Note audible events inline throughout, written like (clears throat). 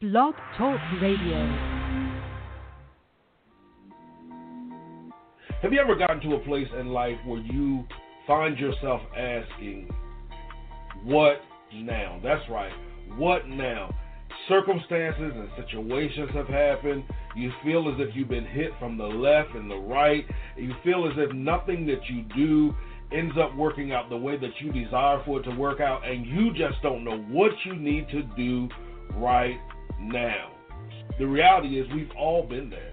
Blog Talk Radio. Have you ever gotten to a place in life where you find yourself asking, What now? That's right. What now? Circumstances and situations have happened. You feel as if you've been hit from the left and the right. You feel as if nothing that you do ends up working out the way that you desire for it to work out, and you just don't know what you need to do right now. The reality is, we've all been there.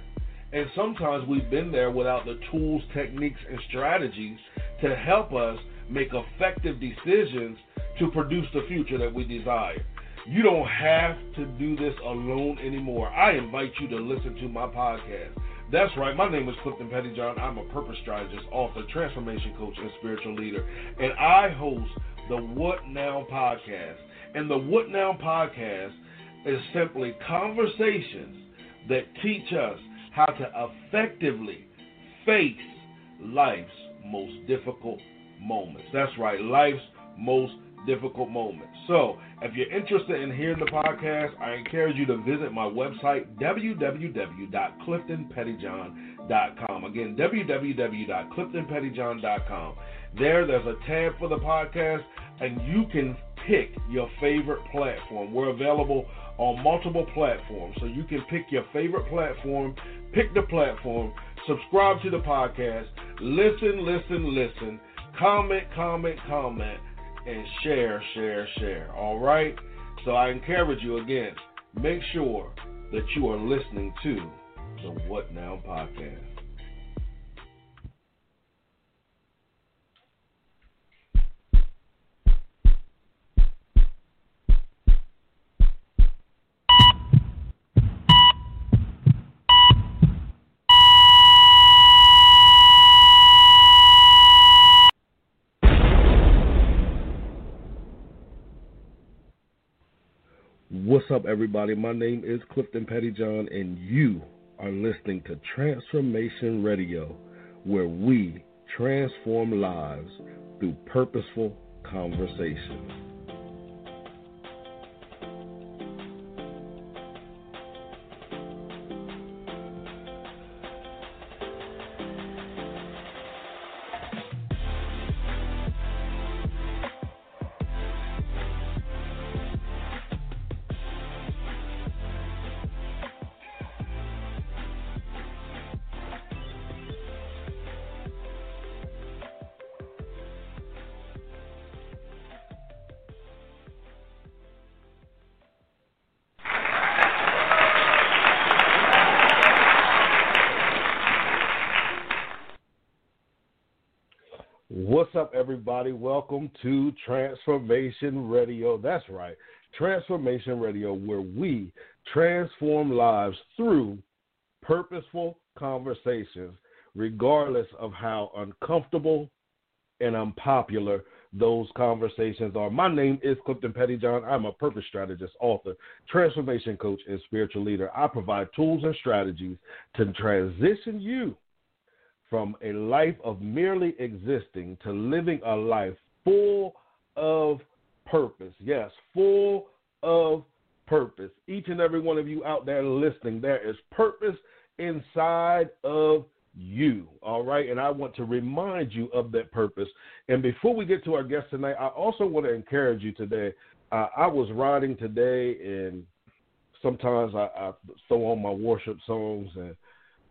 And sometimes we've been there without the tools, techniques, and strategies to help us make effective decisions to produce the future that we desire. You don't have to do this alone anymore. I invite you to listen to my podcast. That's right. My name is Clifton Pettyjohn. I'm a purpose strategist, author, transformation coach, and spiritual leader. And I host the What Now podcast. And the What Now podcast is simply conversations that teach us how to effectively face life's most difficult moments. That's right, life's most difficult moments. So, if you're interested in hearing the podcast, I encourage you to visit my website, www.cliftonpettyjohn.com. Again, www.cliftonpettyjohn.com. There, there's a tab for the podcast, and you can pick your favorite platform. We're available on multiple platforms, so you can pick your favorite platform, pick the platform, subscribe to the podcast, listen, listen, listen, comment, comment, comment and share, share, share. All right? So I encourage you again, make sure that you are listening to the What Now podcast. What's up, everybody? My name is Clifton Pettyjohn, and you are listening to Transformation Radio, where we transform lives through purposeful conversations. Everybody? Welcome to Transformation Radio. That's right, Transformation Radio, where we transform lives through purposeful conversations, regardless of how uncomfortable and unpopular those conversations are. My name is Clifton Pettyjohn. I'm a purpose strategist, author, transformation coach, and spiritual leader. I provide tools and strategies to transition you from a life of merely existing to living a life full of purpose. Yes, full of purpose. Each and every one of you out there listening, there is purpose inside of you. All right. And I want to remind you of that purpose. And before we get to our guest tonight, I also want to encourage you today. Uh, I was riding today, and sometimes I, I throw on my worship songs and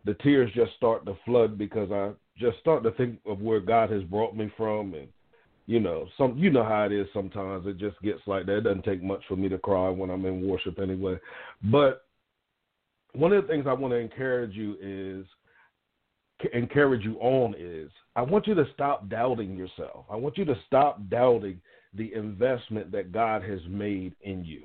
the tears just start to flood because I just start to think of where God has brought me from and you know, some you know how it is sometimes. It just gets like that. It doesn't take much for me to cry when I'm in worship anyway. But one of the things I want to encourage you is encourage you on is I want you to stop doubting yourself. I want you to stop doubting the investment that God has made in you.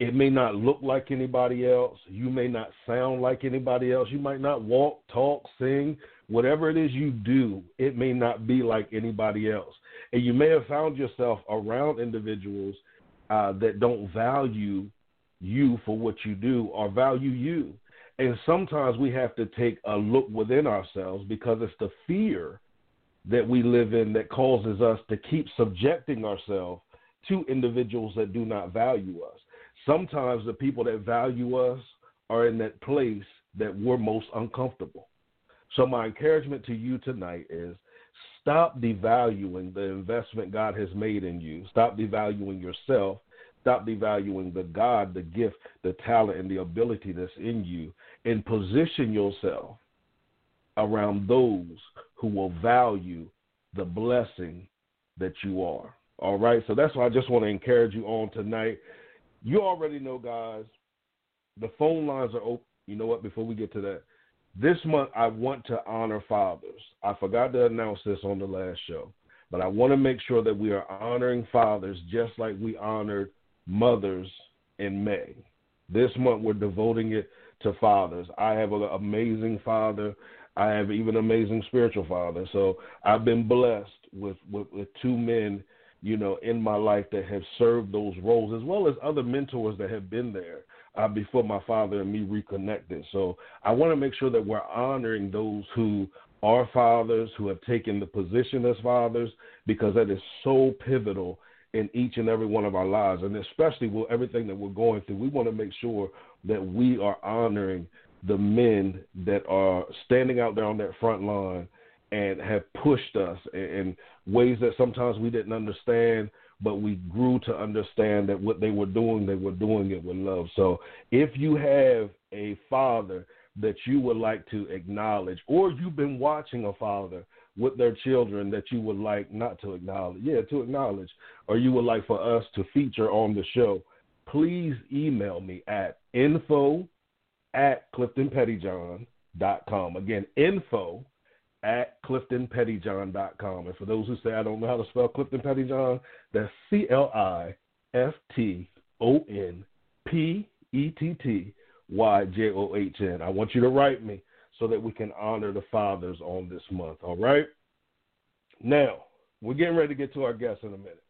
It may not look like anybody else. You may not sound like anybody else. You might not walk, talk, sing, whatever it is you do, it may not be like anybody else. And you may have found yourself around individuals uh, that don't value you for what you do or value you. And sometimes we have to take a look within ourselves because it's the fear that we live in that causes us to keep subjecting ourselves to individuals that do not value us. Sometimes the people that value us are in that place that we're most uncomfortable. So, my encouragement to you tonight is stop devaluing the investment God has made in you. Stop devaluing yourself. Stop devaluing the God, the gift, the talent, and the ability that's in you, and position yourself around those who will value the blessing that you are. All right. So that's why I just want to encourage you on tonight. You already know, guys, the phone lines are open. You know what? Before we get to that, this month I want to honor fathers. I forgot to announce this on the last show, but I want to make sure that we are honoring fathers just like we honored mothers in May. This month we're devoting it to fathers. I have an amazing father. I have even amazing spiritual father. So I've been blessed with, with, with two men, you know, in my life that have served those roles, as well as other mentors that have been there uh, before my father and me reconnected. So I want to make sure that we're honoring those who are fathers, who have taken the position as fathers, because that is so pivotal in each and every one of our lives, and especially with everything that we're going through. We want to make sure that we are honoring the men that are standing out there on that front line and have pushed us in ways that sometimes we didn't understand, but we grew to understand that what they were doing, they were doing it with love. So if you have a father that you would like to acknowledge, or you've been watching a father with their children that you would like not to acknowledge, yeah, to acknowledge, or you would like for us to feature on the show, please email me at info at cliftonpettyjohn.com. Again, info at cliftonpettyjohn.com. And for those who say I don't know how to spell Clifton Pettyjohn, that's C L I F T O N P E T T Y J O H N. I want you to write me so that we can honor the fathers on this month. All right? Now, we're getting ready to get to our guests in a minute.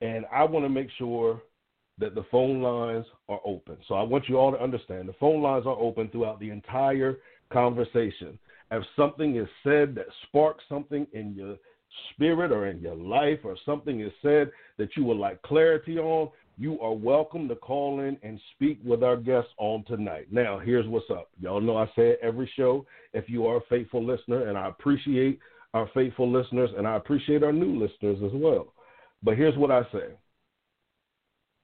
And I want to make sure that the phone lines are open. So I want you all to understand the phone lines are open throughout the entire conversation. If something is said that sparks something in your spirit or in your life, or something is said that you would like clarity on, you are welcome to call in and speak with our guests on tonight. Now, here's what's up. Y'all know I say it every show if you are a faithful listener, and I appreciate our faithful listeners and I appreciate our new listeners as well. But here's what I say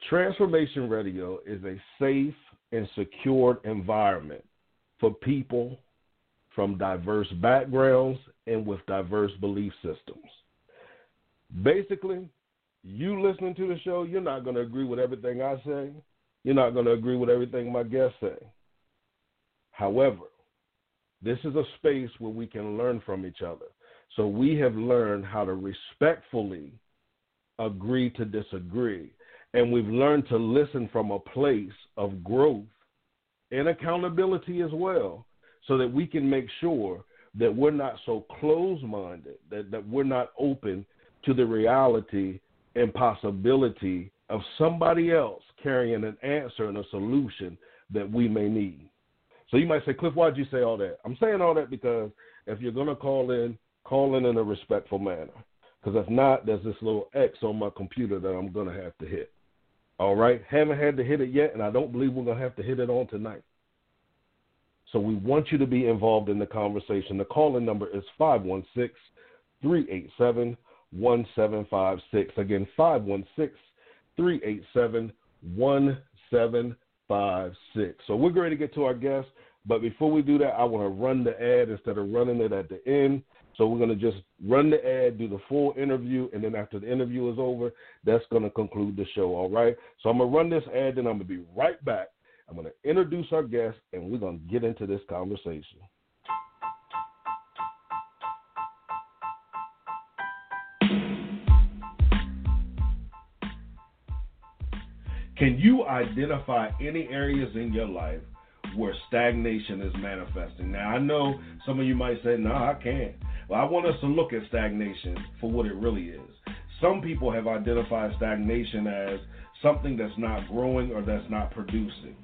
Transformation Radio is a safe and secured environment for people from diverse backgrounds and with diverse belief systems. Basically, you listening to the show, you're not going to agree with everything I say. You're not going to agree with everything my guests say. However, this is a space where we can learn from each other. So we have learned how to respectfully agree to disagree and we've learned to listen from a place of growth and accountability as well, so that we can make sure that we're not so closed minded, that, that we're not open to the reality and possibility of somebody else carrying an answer and a solution that we may need. So you might say, Cliff, why'd you say all that? I'm saying all that because if you're going to call in, call in in a respectful manner. Because if not, there's this little X on my computer that I'm going to have to hit. All right. Haven't had to hit it yet, and I don't believe we're going to have to hit it on tonight. So we want you to be involved in the conversation. The calling number is 516 387 1756. Again, 516 387 1756. So we're going to get to our guests. But before we do that, I want to run the ad instead of running it at the end. So we're going to just run the ad, do the full interview, and then after the interview is over, that's going to conclude the show. All right. So I'm going to run this ad, and I'm going to be right back. I'm going to introduce our guest, and we're going to get into this conversation. Can you identify any areas in your life where stagnation is manifesting? Now, I know some of you might say, no, I can't. Well, I want us to look at stagnation for what it really is. Some people have identified stagnation as something that's not growing or that's not producing.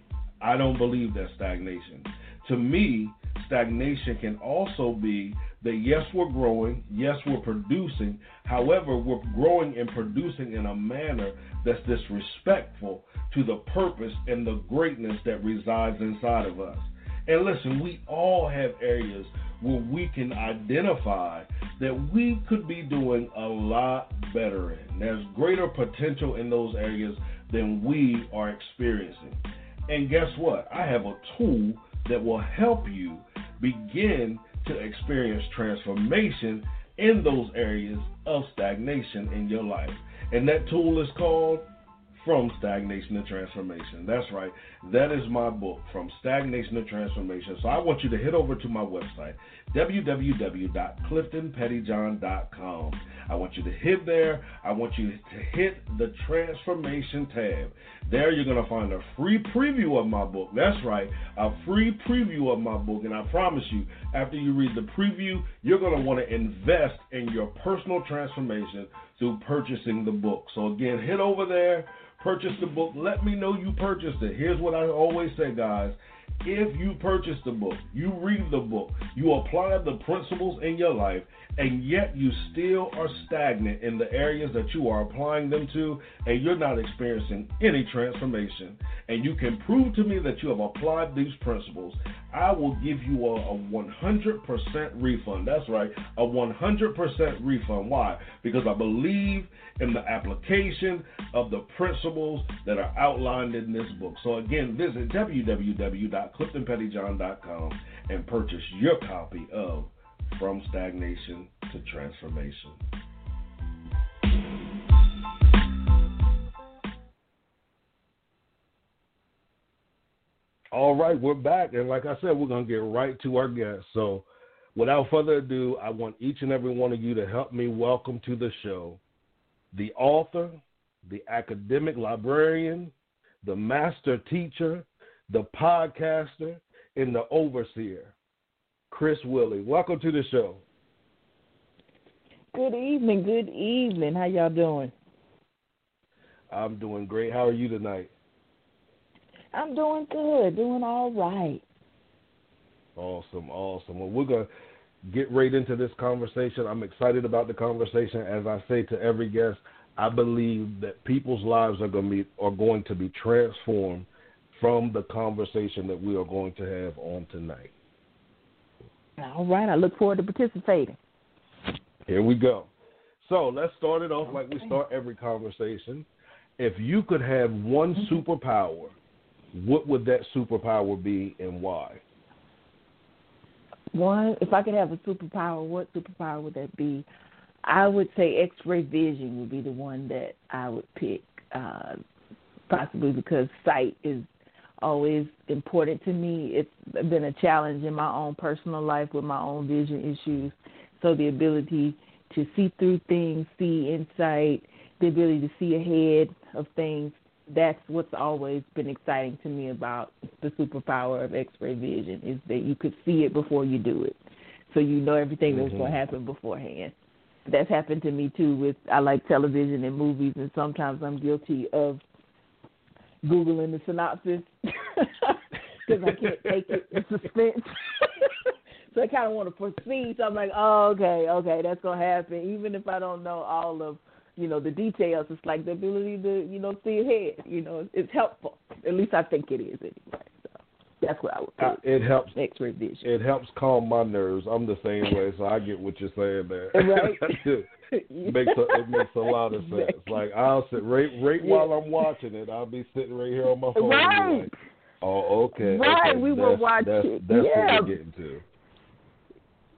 I don't believe that's stagnation. To me, stagnation can also be that yes, we're growing, yes, we're producing. However, we're growing and producing in a manner that's disrespectful to the purpose and the greatness that resides inside of us. And listen, we all have areas where we can identify that we could be doing a lot better in. There's greater potential in those areas than we are experiencing. And guess what? I have a tool that will help you begin to experience transformation in those areas of stagnation in your life. And that tool is called From Stagnation to Transformation. That's right. That is my book, From Stagnation to Transformation. So I want you to head over to my website, www.cliftonpettyjohn.com. I want you to hit there. I want you to hit the transformation tab. There you're going to find a free preview of my book. That's right, a free preview of my book. And I promise you, after you read the preview, you're going to want to invest in your personal transformation through purchasing the book. So again, hit over there, purchase the book. Let me know you purchased it. Here's what I always say, guys if you purchase the book, you read the book, you apply the principles in your life, and yet you still are stagnant in the areas that you are applying them to, and you're not experiencing any transformation, and you can prove to me that you have applied these principles, I will give you a, a 100% refund. That's right, a 100% refund. Why? Because I believe in the application of the principles that are outlined in this book. So, again, visit www.cliftonpettyjohn.com and purchase your copy of From Stagnation to Transformation. All right, we're back. And like I said, we're going to get right to our guests. So, without further ado, I want each and every one of you to help me welcome to the show the author, the academic librarian, the master teacher, the podcaster, and the overseer, Chris Wiley. Welcome to the show. Good evening. Good evening. How y'all doing? I'm doing great. How are you tonight? I'm doing good. Doing all right. Awesome. Awesome. Well, we're going to get right into this conversation. I'm excited about the conversation. As I say to every guest, I believe that people's lives are going to be are going to be transformed from the conversation that we are going to have on tonight. All right, I look forward to participating. Here we go. So let's start it off like we start every conversation. If you could have one mm-hmm. superpower, what would that superpower be and why? One, if I could have a superpower, what superpower would that be? I would say X-ray vision would be the one that I would pick, uh, possibly because sight is always important to me. It's been a challenge in my own personal life with my own vision issues. So the ability to see through things, see insight, the ability to see ahead of things, that's what's always been exciting to me about the superpower of X-ray vision is that you could see it before you do it, so you know everything mm-hmm. that's going to happen beforehand. That's happened to me too. With I like television and movies, and sometimes I'm guilty of googling the synopsis (laughs) because I can't take it in suspense. (laughs) so I kind of want to proceed. So I'm like, oh, okay, okay, that's gonna happen, even if I don't know all of you know the details. It's like the ability to you know see ahead. You know, it's helpful. At least I think it is anyway. That's what I would. Uh, it helps. It helps calm my nerves. I'm the same way, so I get what you're saying there. (laughs) Right. (laughs) it makes a, it makes a lot of sense. Like I'll sit right right yeah. while I'm watching it. I'll be sitting right here on my phone. Right. Like, oh, okay. Right. Okay. We that's, were watching. That's, that's yeah. what we're getting to.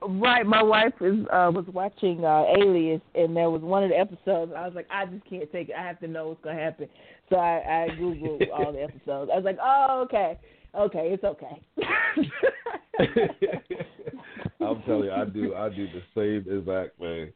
Right, my wife is uh was watching uh Alias and there was one of the episodes I was like, I just can't take it. I have to know what's gonna happen. So I, I Googled (laughs) all the episodes. I was like, Oh, okay. Okay, it's okay. (laughs) I'm telling you, I do I do the same exact thing.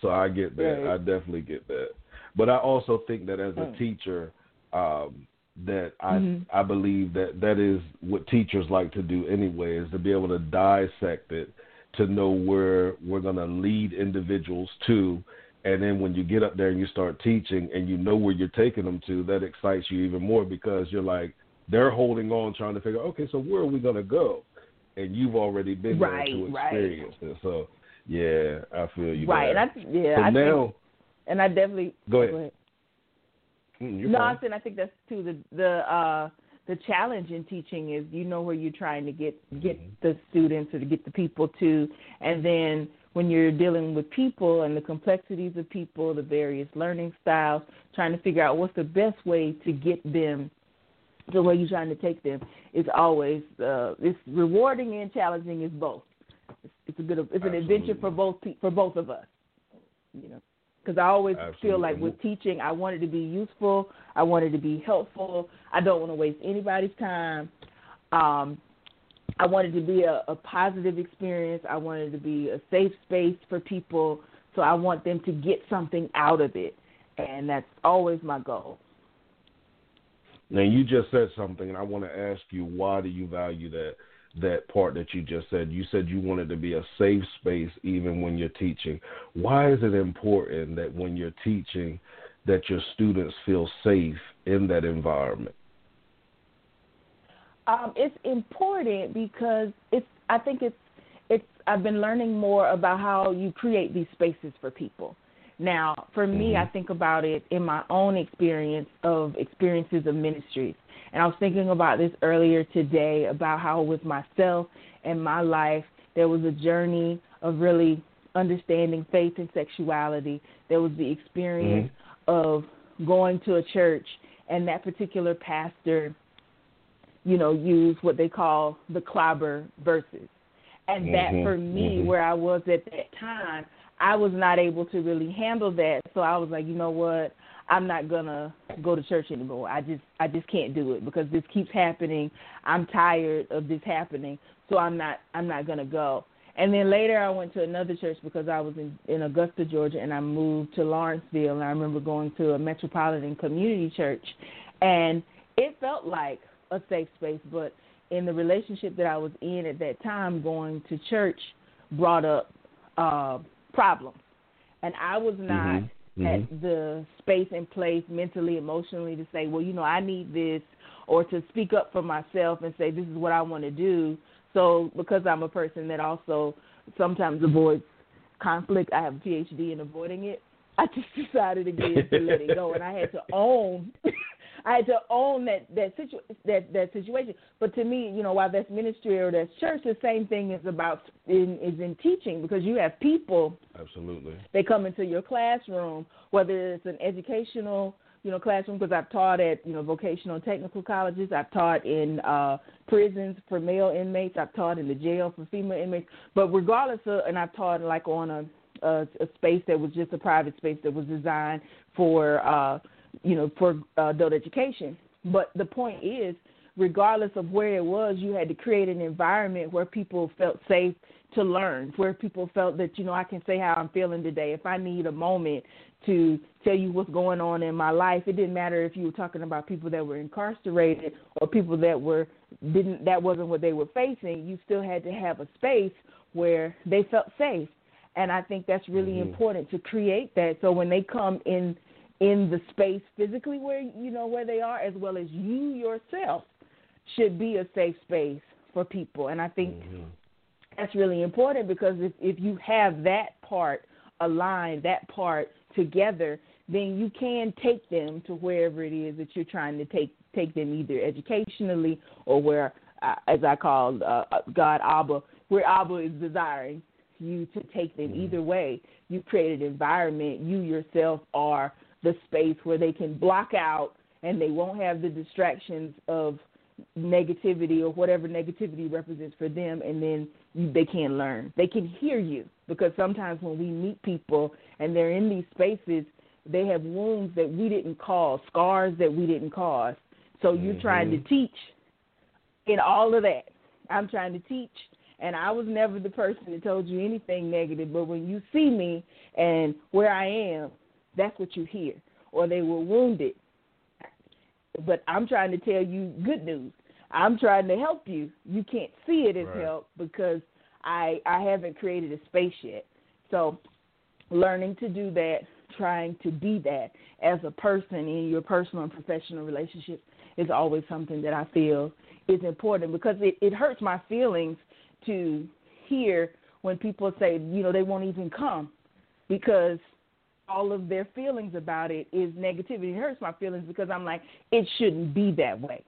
So I get that. Right. I definitely get that. But I also think that as a teacher, um, that I mm-hmm. I believe that that is what teachers like to do anyway, is to be able to dissect it to know where we're going to lead individuals to. And then when you get up there and you start teaching and you know where you're taking them to, that excites you even more because you're like, they're holding on, trying to figure, okay, so where are we going to go? and you've already been right, there to right. experience it. So yeah, I feel you. Right, there. and I yeah, so I now, think, and I definitely go ahead. Go ahead. Mm, no, fine. I said I think that's too the the uh the challenge in teaching is you know where you're trying to get get Mhm. the students or to get the people to and then when you're dealing with people and the complexities of people, the various learning styles, trying to figure out what's the best way to get them the way you're trying to take them is always uh it's rewarding and challenging is both. It's, it's a good it's an adventure for both for both of us. You know because I always feel like with teaching, I want it to be useful. I want it to be helpful. I don't want to waste anybody's time. Um, I want it to be a, a positive experience. I want it to be a safe space for people. So I want them to get something out of it, and that's always my goal. Now you just said something, and I want to ask you why do you value that that part that you just said? You said you want it to be a safe space even when you're teaching. Why is it important that when you're teaching that your students feel safe in that environment? Um, it's important because it's. I think it's. It's. I've been learning more about how you create these spaces for people. Now, for me, Mhm. I think about it in my own experience of experiences of ministries. And I was thinking about this earlier today about how with myself and my life, there was a journey of really understanding faith and sexuality. There was the experience of going to a church and that particular pastor, you know, used what they call the clobber verses. And that Mhm, for me, mhm. where I was at that time, I was not able to really handle that. So I was like, you know what? I'm not gonna go to church anymore. I just I just can't do it because this keeps happening. I'm tired of this happening. So I'm not I'm not gonna go. And then later I went to another church because I was in, in Augusta, Georgia and I moved to Lawrenceville and I remember going to a metropolitan community church and it felt like a safe space, but in the relationship that I was in at that time, going to church brought up uh problems. And I was not Mhm, mhm. at the space and place mentally, emotionally to say, well, you know, I need this, or to speak up for myself and say, this is what I want to do. So, because I'm a person that also sometimes avoids conflict, I have a PhD in avoiding it. I just (laughs) decided again to let it go, and I had to own. (laughs) I had to own that that situ that that situation. But to me, you know, while that's ministry or that's church, the same thing is about in is in teaching because you have people Absolutely. they come into your classroom, whether it's an educational, you know, classroom because I've taught at, you know, vocational technical colleges. I've taught in uh, prisons for male inmates. I've taught in the jail for female inmates. But regardless of, and I've taught like on a, a, a space that was just a private space that was designed for, uh, you know, for uh, adult education. But the point is, regardless of where it was, you had to create an environment where people felt safe to learn, where people felt that, you know, I can say how I'm feeling today. If I need a moment to tell you what's going on in my life, it didn't matter if you were talking about people that were incarcerated or people that were didn't that wasn't what they were facing. You still had to have a space where they felt safe. And I think that's really Mhm. important to create that so when they come in in the space physically where you know where they are as well as you yourself should be a safe space for people. And I think Mhm. that's really important because if if you have that part aligned, that part together, then you can take them to wherever it is that you're trying to take take them either educationally or where, uh, as I call uh, God Abba, where Abba is desiring you to take them. Mhm. Either way, you create an environment. You yourself are the space where they can block out and they won't have the distractions of negativity or whatever negativity represents for them and then you, they can learn. They can hear you because sometimes when we meet people and they're in these spaces they have wounds that we didn't cause scars that we didn't cause. So you're mm-hmm. trying to teach in all of that. I'm trying to teach and i was never the person that told you anything negative but when you see me and where i am that's what you hear or they were wounded but I'm trying to tell you good news. I'm trying to help you. You can't see it as Right. help because I I haven't created a space yet. So learning to do that, trying to be that as a person in your personal and professional relationships is always something that I feel is important because it, it hurts my feelings to hear when people say, you know, they won't even come because all of their feelings about it is negativity. It hurts my feelings because I'm like, it shouldn't be that way.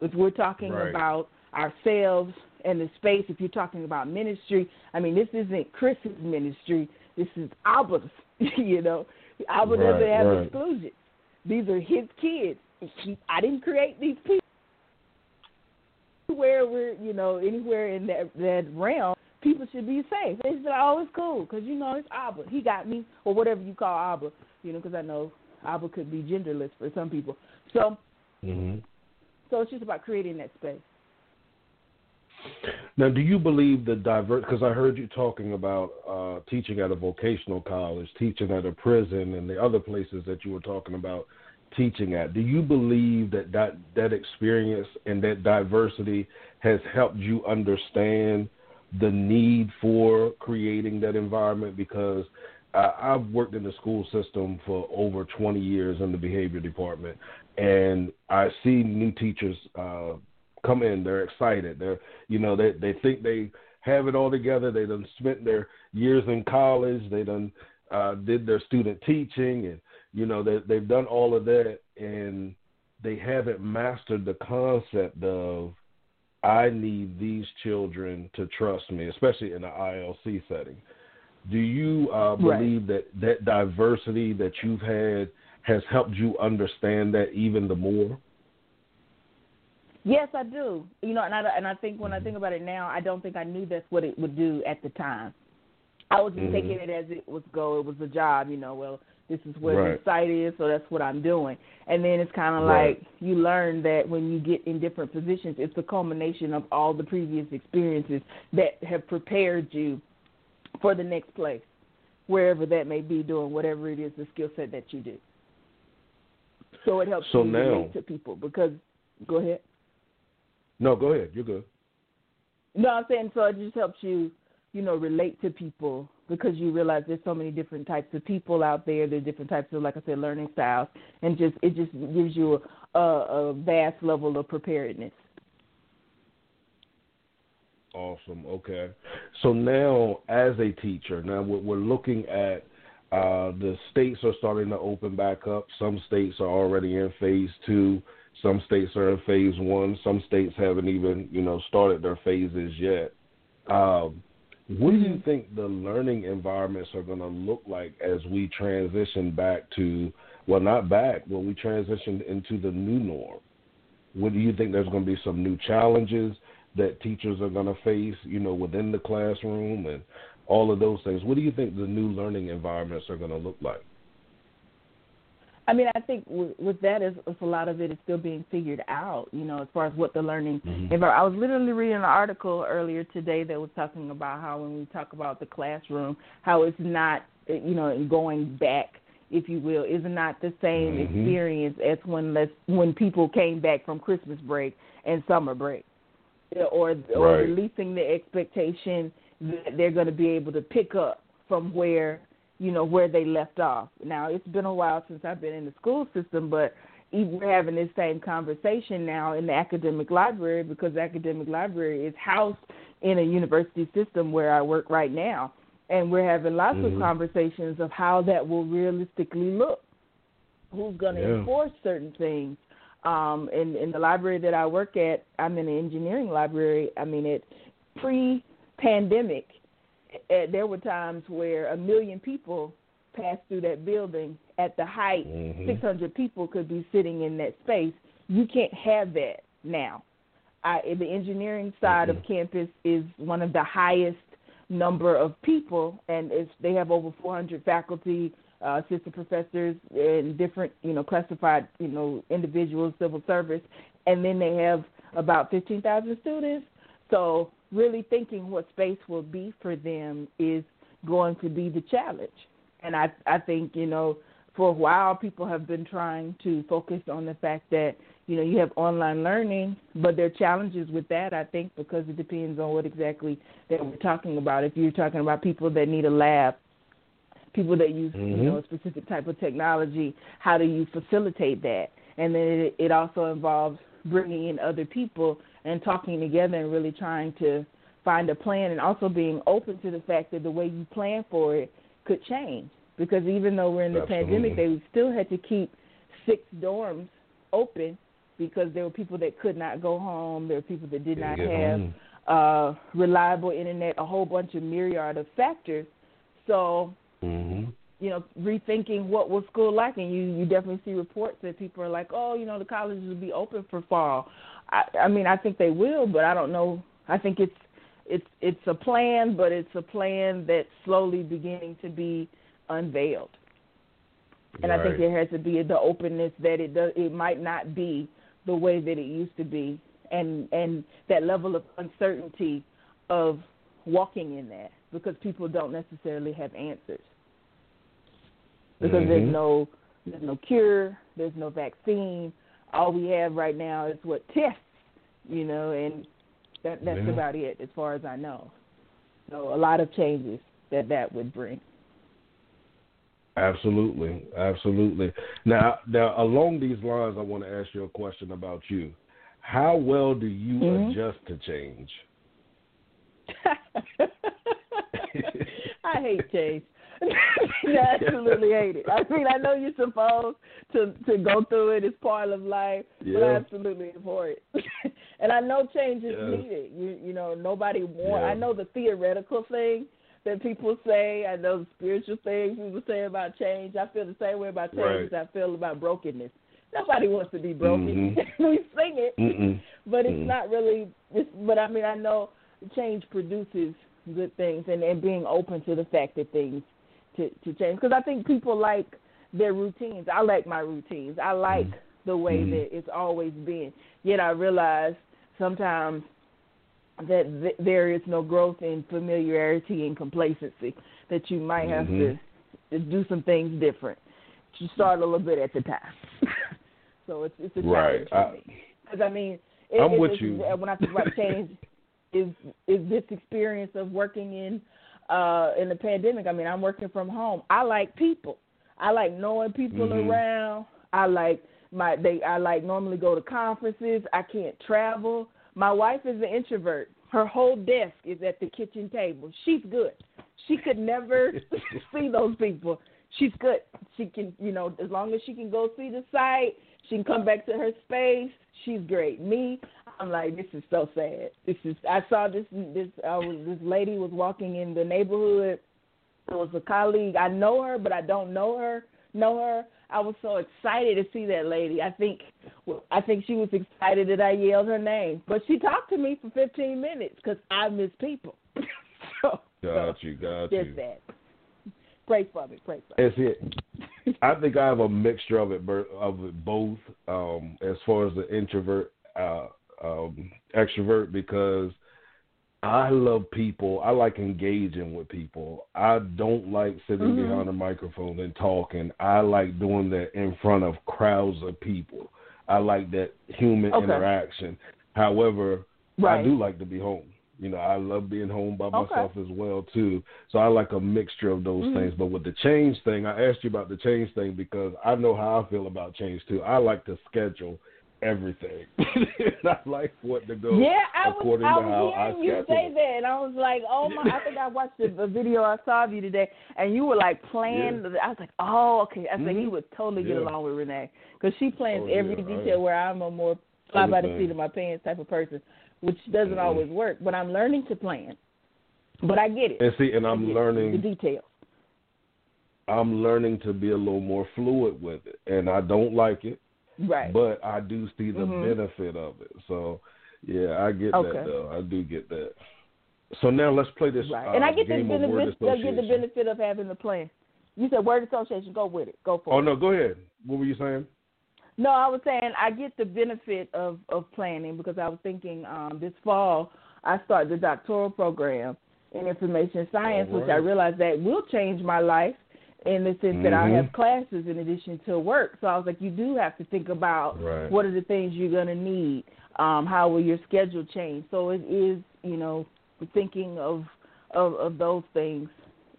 If we're talking right. about ourselves and the space, if you're talking about ministry, I mean, this isn't Chris's ministry. This is Abba's. (laughs) you know, Abba right, doesn't have right. exclusion. These are his kids. He, I didn't create these people. Anywhere we're, you know, anywhere in that that realm, people should be safe. They said, "Oh, it's cool," because you know it's Abba. He got me, or whatever you call Abba. You know, because I know Abba could be genderless for some people. So, hmm so it's just about creating that space. Now, do you believe the diverse? Because I heard you talking about uh, teaching at a vocational college, teaching at a prison, and the other places that you were talking about teaching at. Do you believe that that, that experience and that diversity has helped you understand the need for creating that environment? Because uh, I've worked in the school system for over 20 years in the behavior department, and I see new teachers. Uh, come in, they're excited. They're you know they they think they have it all together. They done spent their years in college. They done uh, did their student teaching, and you know they they've done all of that, and they haven't mastered the concept of I need these children to trust me, especially in an ILC setting. Do you uh, Right. believe that that diversity that you've had has helped you understand that even the more? Yes, I do. You know, and I and I think when I think about it now, I don't think I knew that's what it would do at the time. I was just Mhm. taking it as it was go. It was a job, you know. Well, this is where Right. the site is, so that's what I'm doing. And then it's kind of Right. like you learn that when you get in different positions, it's the culmination of all the previous experiences that have prepared you for the next place, wherever that may be, doing whatever it is the skill set that you do. So it helps So you now- relate to people because. Go ahead. No, go ahead. You're good. No, I'm saying so it just helps you, you know, relate to people because you realize there's so many different types of people out there. There's different types of, like I said, learning styles, and just it just gives you a, a vast level of preparedness. Awesome. Okay. So now, as a teacher, now we're, looking at uh, the states are starting to open back up. Some states are already in phase two. Some states are in phase one. Some states haven't even, you know, started their phases yet. Um, what do you think the learning environments are going to look like as we transition back to, well, not back, but we transition into the new norm? What do you think there's going to be some new challenges that teachers are going to face, you know, within the classroom and all of those things? What do you think the new learning environments are going to look like? I mean, I think with, with that, is, a lot of it is still being figured out. You know, as far as what the learning Mhm. I was literally reading an article earlier today that was talking about how when we talk about the classroom, how it's not, you know, going back, if you will, is not the same Mhm. experience as when let's, when people came back from Christmas break and summer break, or or Right. releasing the expectation that they're going to be able to pick up from where you know where they left off. Now it's been a while since I've been in the school system, but we're having this same conversation now in the academic library because the academic library is housed in a university system where I work right now, and we're having lots of Mhm. conversations of how that will realistically look. Who's going to Yeah. enforce certain things? Um, in in the library that I work at, I'm in the engineering library. I mean, it pre-pandemic, there were times where a million people passed through that building at the height. Mhm. 600 people could be sitting in that space. You can't have that now. I, the engineering side of Mhm. campus is one of the highest number of people, and it's, they have over 400 faculty, uh, assistant professors, and different, you know, classified, you know, individuals, civil service, and then they have about 15,000 students. So really thinking what space will be for them is going to be the challenge. And I, I think, you know, for a while people have been trying to focus on the fact that, you know, you have online learning, but there are challenges with that, I think, because it depends on what exactly that we're talking about. If you're talking about people that need a lab, people that use, Mhm. you know, a specific type of technology, how do you facilitate that? And then it, it also involves bringing in other people and talking together and really trying to find a plan and also being open to the fact that the way you plan for it could change. Because even though we're in the Absolutely. pandemic, they still had to keep six dorms open because there were people that could not go home. There were people that did not have home. uh, reliable internet, a whole bunch of myriad of factors. So Mhm. you know, rethinking what was school like, and you you definitely see reports that people are like, oh, you know, the colleges will be open for fall. I, I mean, I think they will, but I don't know. I think it's it's it's a plan, but it's a plan that's slowly beginning to be unveiled. And I think there has to be the openness that it does. It might not be the way that it used to be, and and that level of uncertainty of walking in that because people don't necessarily have answers because there's Mhm. no there's no cure, there's no vaccine. All we have right now is what tests, you know, and that that's Yeah. about it as far as I know. So a lot of changes that that would bring. Absolutely, absolutely. Now, now along these lines, I want to ask you a question about you. How well do you Mhm. adjust to change? (laughs) I hate change. (laughs) I absolutely hate it. I mean, I know you're supposed to to go through it. It's part of life, but I absolutely abhor it. (laughs) and I know change is Yes. needed. You you know, nobody want. Yeah. I know the theoretical thing that people say. I know the spiritual things people say about change. I feel the same way about change Right. as I feel about brokenness. Nobody wants to be broken. Mhm. (laughs) we sing it, Mm-mm. but it's Mm. not really. It's, but I mean, I know change produces good things, and and being open to the fact that things to to change. Because I think people like their routines. I like my routines. I like Mhm. the way Mhm. that it's always been. Yet I realize sometimes that th- there is no growth in familiarity and complacency. That you might have Mhm. to, do some things different. You start a little bit at the time. (laughs) so it's it's a Right. challenge I- me. Because I mean, it, I'm it- with it's- you. When I think about change, (laughs) is is this experience of working in uh in the pandemic. I mean, I'm working from home. I like people. I like knowing people Mhm. around. I like my they I like normally go to conferences. I can't travel. My wife is an introvert. Her whole desk is at the kitchen table. She's good. She could never (laughs) see those people. She's good. She can, you know, as long as she can go see the site, she can come back to her space. She's great. Me, I'm like, this is so sad. This is. I saw this. This. I was. This lady was walking in the neighborhood. It was a colleague. I know her, but I don't know her. Know her. I was so excited to see that lady. I think. I think she was excited that I yelled her name, but she talked to me for 15 minutes because I miss people. (laughs) so, Got so you, got just you. that. Pray for me. Pray for me. It's it. I think I have a mixture of it, of it both. Um, as far as the introvert, uh, um, extrovert, because I love people. I like engaging with people. I don't like sitting Mhm. behind a microphone and talking. I like doing that in front of crowds of people. I like that human Okay. interaction. However, I do like to be home. You know, I love being home by Okay. myself as well too. So I like a mixture of those Mhm. things. But with the change thing, I asked you about the change thing because I know how I feel about change too. I like to schedule everything. (laughs) I like what to go Yeah, I was, I was hearing you say it. that, and I was like, oh my! I think I watched a, a video I saw of you today, and you were like playing. I was like, oh, okay. I think Mhm. you would totally get along with Renee because she plans Oh, every I- detail. Where I'm a more fly by the seat of my pants type of person, which doesn't Mhm. always work. But I'm learning to plan. But I get it. And see, and I'm learning the details. I'm learning to be a little more fluid with it. And I don't like it, Right. but I do see the Mhm. benefit of it. So yeah, I get Okay. that though. I do get that. So now let's play this right. uh, and I get the game of word benefit. I get the benefit of having the plan. You said word association. Go with it. Go for Oh it. no, go ahead. What were you saying? No, I was saying I get the benefit of of planning because I was thinking um this fall I start the doctoral program in information science, All which I right. realized that will change my life in the sense that I Mhm. have classes in addition to work. So I was like, you do have to think about Right. what are the things you're gonna need. Um, how will your schedule change? So it is, you know, thinking of of, of those things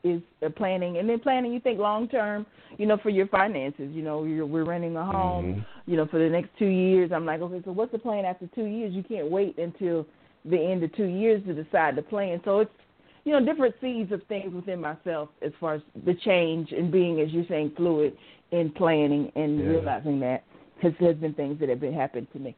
is planning, and then planning. You think long term, you know, for your finances. You know, you're, we're renting a home. Mhm. You know, for the next two years. I'm like, okay, so what's the plan after two years? You can't wait until the end of two years to decide to plan. So it's you know different seeds of things within myself as far as the change and being, as you're saying, fluid in planning and Yeah. realizing that has has been things that have been happening to me.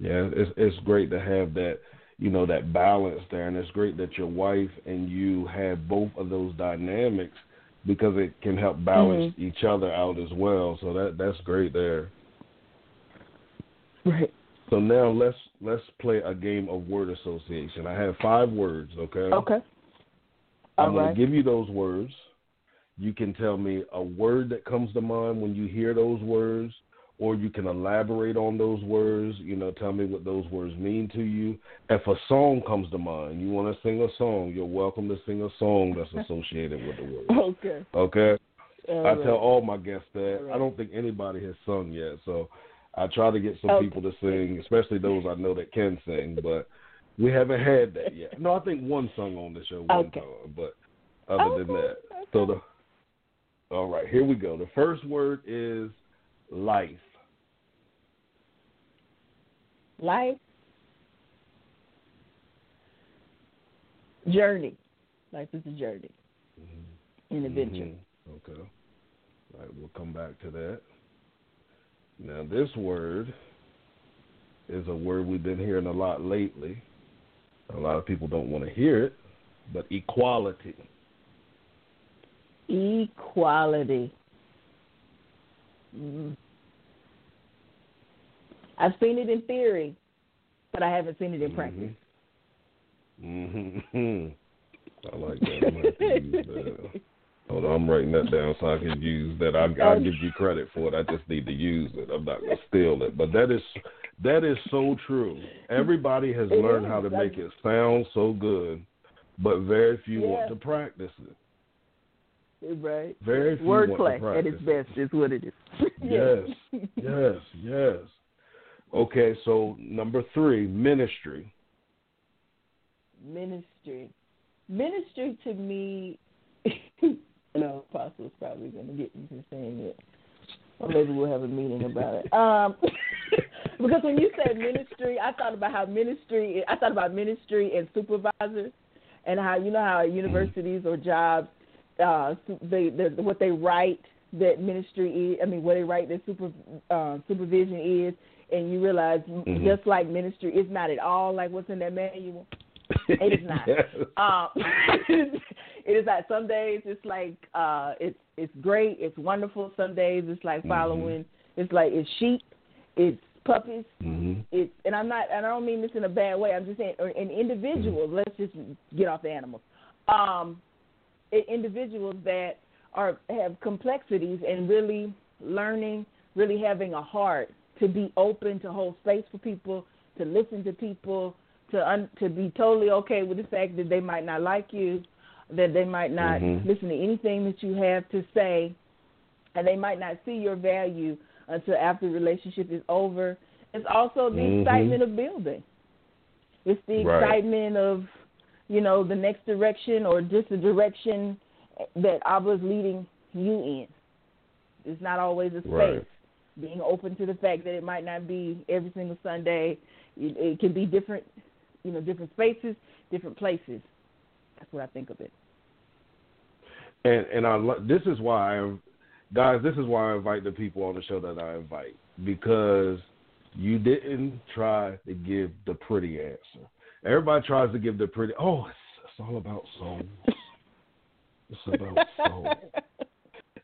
Yeah, it's it's great to have that, you know, that balance there, and it's great that your wife and you have both of those dynamics because it can help balance mm-hmm. each other out as well. So that that's great there. Right. So now let's let's play a game of word association. I have five words, okay? Okay. I'm All going to give you those words. You can tell me a word that comes to mind when you hear those words, or you can elaborate on those words. You know, tell me what those words mean to you. If a song comes to mind, you want to sing a song, you're welcome to sing a song that's (laughs) associated with the word. Okay. Okay? All I right. tell all my guests that. All right. I don't think anybody has sung yet, so I try to get some Okay. people to sing, especially those I know that can sing, but we haven't had that yet. No, I think one sung on the show one Okay. time, but other than Okay. that. So the all right, here we go. The first word is life. Life. Journey. Life is a journey. An adventure. Mhm. Okay. All right, we'll come back to that. Now, this word is a word we've been hearing a lot lately. A lot of people don't want to hear it, but equality. Equality. Mm. I've seen it in theory, but I haven't seen it in practice. Mm-hmm. (laughs) I like that. (laughs) I'm gonna have to use that. Hold on, I'm writing that down so I can use that. I, I'll oh. give you credit for it. I just need to use it. I'm not gonna steal it. But that is that is so true. Everybody has It learned is. how to make it sound so good, but very few Yeah. want to practice it. Right. Very few want to Wordplay at its best is what it is. (laughs) Yes, yes, yes. Okay, so number three, ministry. Ministry. Ministry to me, (laughs) no, Apostle's probably going to get me for saying it. Or maybe we'll have a meeting about it. Um, (laughs) because when you said ministry, I thought about how ministry, I thought about ministry and supervisors and how, you know, how universities or jobs, uh, they, what they write that ministry is, I mean, what they write that super, uh, supervision is, and you realize Mhm. just like ministry is not at all like what's in that manual. It is (laughs) not. Yes. Um, (laughs) it is not. Some days it's like uh, it's it's great, it's wonderful. Some days it's like Mhm. following. It's like it's sheep, it's puppies, Mhm. it's and I'm not and I don't mean this in a bad way. I'm just saying or in individuals. Let's just get off the animals. Um, in individuals that are have complexities and really learning, really having a heart to be open to hold space for people, to listen to people, to un, to be totally okay with the fact that they might not like you, that they might not Mhm. listen to anything that you have to say, and they might not see your value until after the relationship is over. It's also the Mhm. excitement of building. It's the Right. excitement of, you know, the next direction or just the direction that Abba's leading you in. It's not always a space. Right. Being open to the fact that it might not be every single Sunday. It, it can be different, you know, different spaces, different places. That's what I think of it. And and I lo- this is why I, guys, this is why I invite the people on the show that I invite because you didn't try to give the pretty answer. Everybody tries to give the pretty. Oh, it's, it's all about soul. It's about (laughs) soul,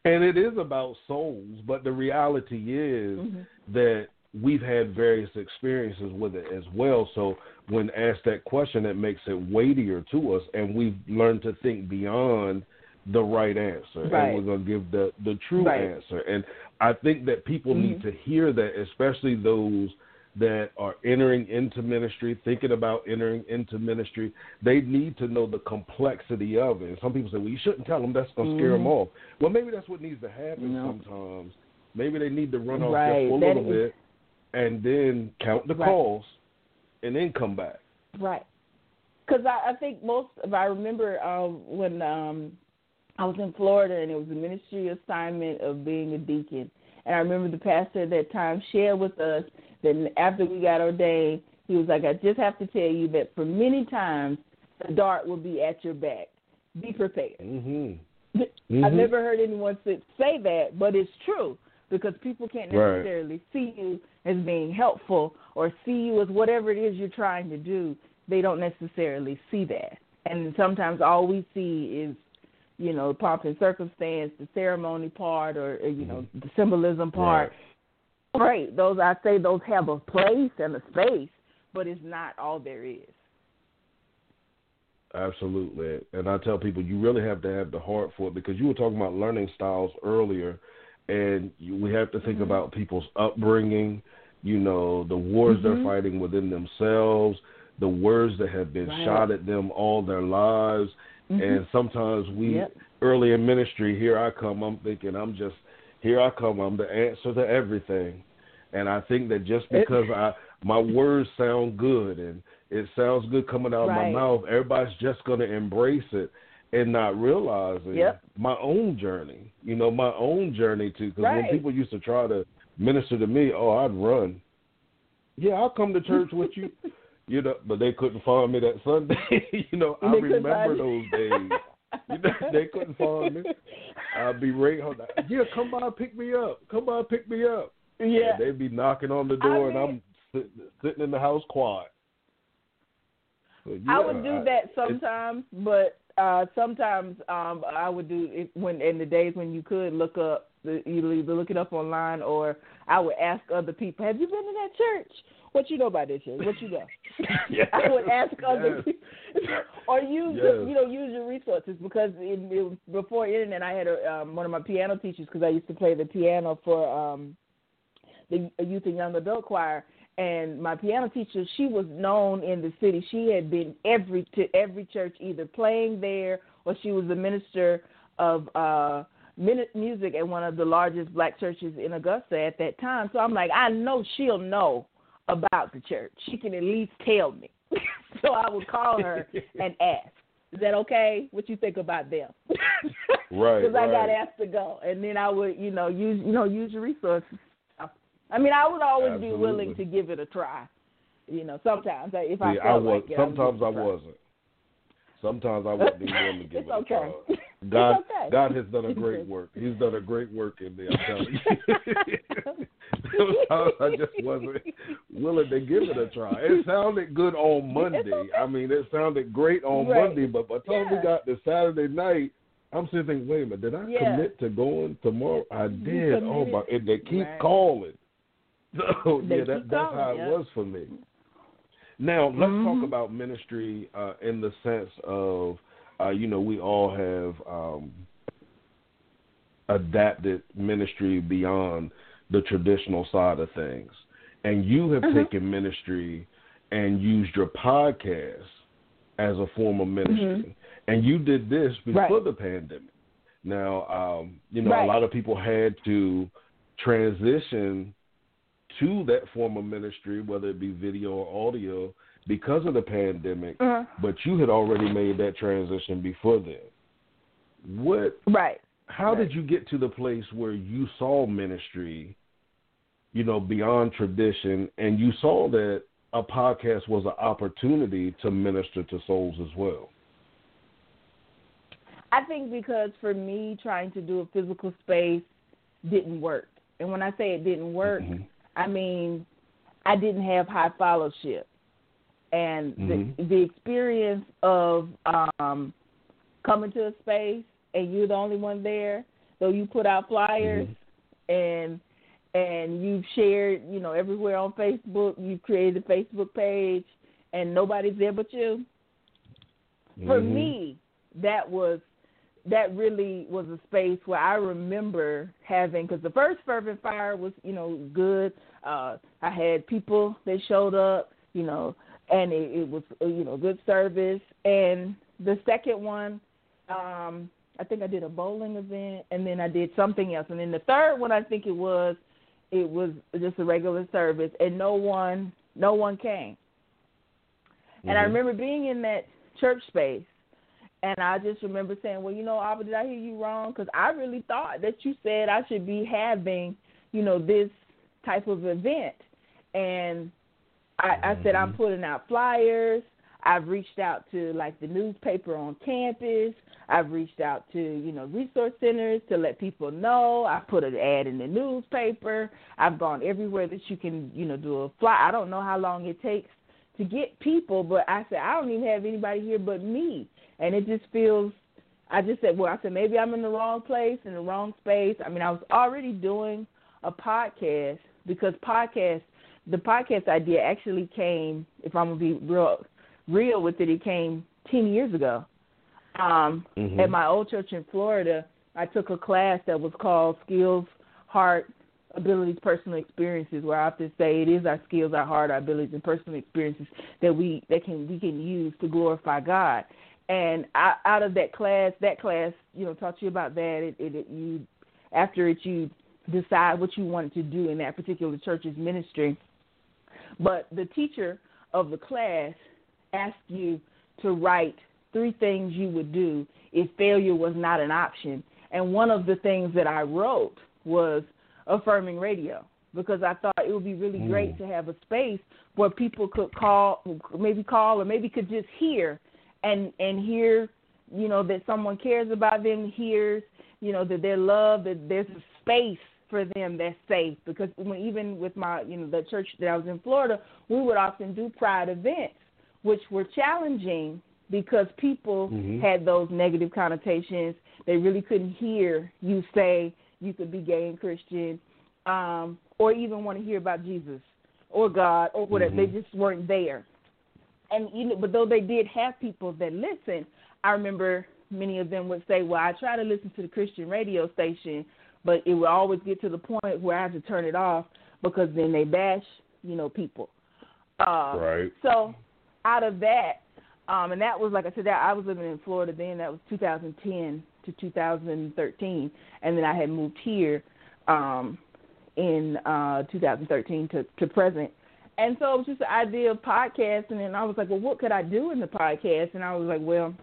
and it is about souls. But the reality is Mhm. that we've had various experiences with it as well. So when asked that question, it makes it weightier to us, and we've learned to think beyond the right answer, Right. and we're gonna give the the true Right. answer. And I think that people need Mhm. to hear that, especially those that are entering into ministry, thinking about entering into ministry, they need to know the complexity of it. And some people say, "Well, you shouldn't tell them; that's going to scare them Mhm. off." Well, maybe that's what needs to happen No. sometimes. Maybe they need to run off Right. just a little is- bit, and then count the Right. calls, and then come back. Right. Because I, I think most, if I remember um, when um, I was in Florida and it was a ministry assignment of being a deacon, and I remember the pastor at that time shared with us that after we got ordained, he He was like, I just have to tell you that for many times the dart will be at your back. Be prepared. Mhm. (laughs) I've Mhm. never heard anyone say that, but it's true because people can't Right. necessarily see you as being helpful or see you as whatever it is you're trying to do. They don't necessarily see that, and sometimes all we see is, you know, pomp and circumstance, the ceremony part, or, or you know, mm-hmm. the symbolism part. Right. Those I say those have a place and a space, but it's not all there is. Absolutely. And I tell people you really have to have the heart for it because you were talking about learning styles earlier, and we have to think Mm-hmm. about people's upbringing, you know, the wars Mhm. they're fighting within themselves, the words that have been Right. shot at them all their lives. Mhm. And sometimes we, Yep. early in ministry, here I come, I'm thinking, I'm just, here I come, I'm the answer to everything. And I think that just It- because I my words sound good and it sounds good coming out of my mouth, everybody's just going to embrace it and not realizing Yep. my own journey. You know, my own journey too. Because when people used to try to minister to me, oh, I'd run. Yeah, I'll come to church with you. (laughs) You know, but they couldn't find me that Sunday. (laughs) you know, I They remember those days. You know, (laughs) they couldn't find me. I'd be right. Yeah, come by, pick me up. Come by, pick me up. Yeah. And they'd be knocking on the door, and I'm sit, sitting in the house quiet. So, I would do I- that sometimes, but uh sometimes um I would do it when in the days when you could look up the you either look it up online or I would ask other people, Have you been to that church? What you know about this church? What you know? Yes, (laughs) (laughs) I would ask other yes. people (laughs) or use Yes. you know use your resources because in, it, before internet I had a, um, one of my piano teachers because I used to play the piano for um the youth and young adult choir and my piano teacher she was known in the city. She had been every to every church either playing there or she was a minister of uh music at one of the largest black churches in Augusta at that time. So I'm like I know she'll know about the church. She can at least tell me. (laughs) So I would call her (laughs) and ask is that okay? What you think about them? (laughs) Right, because I got right. asked to go, and then I would, you know, use you know use your resources. I mean, I would always be willing to give it a try. You know, sometimes I- if I felt I was. like it, I sometimes I a try. wasn't. Sometimes I wouldn't be willing to give (laughs) It's it a okay. try. It's God, okay. God has done a great work. He's done a great work in me. I'm telling you. (laughs) (laughs) Sometimes I just wasn't willing to give it a try. It sounded good on Monday. I mean, it sounded great on Right. Monday, but by the time we got to Saturday night, I'm sitting thinking, wait a minute, did I Yeah. commit to going tomorrow? I did. Oh my! And they keep Right. calling. (laughs) So They yeah, that, that's how it yeah. was for me. Now let's talk Mhm. about ministry uh, in the sense of, uh, you know, we all have um, adapted ministry beyond the traditional side of things, and you have Mhm. taken ministry and used your podcast as a form of ministry, and you did this before Mm-hmm. Right. the pandemic. Now, um, you know, Right. a lot of people had to transition to that form of ministry, whether it be video or audio, because of the pandemic. Uh-huh. But you had already made that transition before then. What? Right. How Right. did you get to the place where you saw ministry, you know, beyond tradition, and you saw that a podcast was an opportunity to minister to souls as well? I think because for me, trying to do a physical space didn't work. And when I say it didn't work, Mhm. I mean I didn't have high fellowship, and Mhm. the the experience of um, coming to a space and you're the only one there, though you put out flyers Mhm. and and you've shared, you know, everywhere on Facebook, you've created a Facebook page, and nobody's there but you. For Mhm. me, that was that really was a space where I remember having because the first fervent fire was you know good. Uh, I had people that showed up, you know, and it, it was uh, you know good service. And the second one, um, I think I did a bowling event, and then I did something else. And then the third one, I think it was it was just a regular service, and no one no one came. And I Mhm. remember being in that church space, and I just remember saying, "Well, you know, Abba, did I hear you wrong? Because I really thought that you said I should be having, you know, this type of event." And I, I said I'm mm-hmm. putting out flyers. I've reached out to like the newspaper on campus. I've reached out to you know resource centers to let people know. I put an ad in the newspaper. I've gone everywhere that you can you know do a fly. I don't know how long it takes to get people, but I said I don't even have anybody here but me, and it just feels. I just said, well, I said maybe I'm in the wrong place in the wrong space. I mean, I was already doing a podcast because podcast the podcast idea actually came, if I'm gonna be real real with it, it came ten years ago. Um, mm-hmm. At my old church in Florida, I took a class that was called Skills, Heart, Abilities, Personal Experiences, where I have to say it is our skills, our heart, our abilities, and personal experiences that we that can we can use to glorify God. And out of that class, that class, you know, taught you about that. It, it, it you after it, you decide what you wanted to do in that particular church's ministry. But the teacher of the class asked you to write three things you would do if failure was not an option. And one of the things that I wrote was affirming radio because I thought it would be really mm. great to have a space where people could call, maybe call, or maybe could just hear and and hear, you know, that someone cares about them, hears, you know, that they're loved, that there's a space for them that's safe because when, even with my you know the church that I was in Florida, we would often do pride events, which were challenging because people mm-hmm. had those negative connotations. They really couldn't hear you say you could be gay and Christian, um, or even want to hear about Jesus or God or whatever. Mm-hmm. They just weren't there. And you know, but though they did have people that listened, I remember many of them would say, "Well, I try to listen to the Christian radio station, but it would always get to the point where I have to turn it off because then they bash, you know, people. Uh, right. So out of that, um, and that was like I said, that I was living in Florida then. That was 2010 to 2013, and then I had moved here um, in uh, 2013 to, to present. And so it was just the idea of podcasting, and I was like, well, what could I do in the podcast? And I was like, well,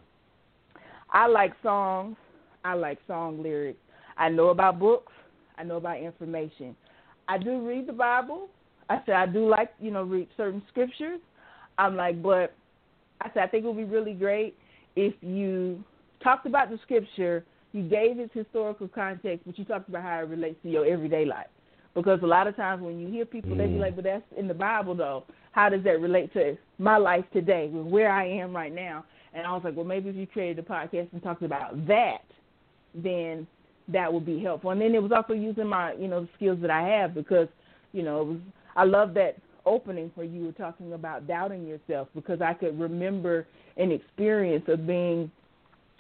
I like songs, I like song lyrics, I know about books. I know about information. I do read the Bible. I said I do like you know read certain scriptures. I'm like, but I said I think it would be really great if you talked about the scripture, you gave its historical context, but you talked about how it relates to your everyday life. Because a lot of times when you hear people, mm. they be mm. like, "But that's in the Bible, though. How does that relate to my life today, where I am right now?" And I was like, "Well, maybe if you created a podcast and talked about that, then that would be helpful. And then it was also using my, you know, the skills that I have because, you know, it was I love that opening where you were talking about doubting yourself because I could remember an experience of being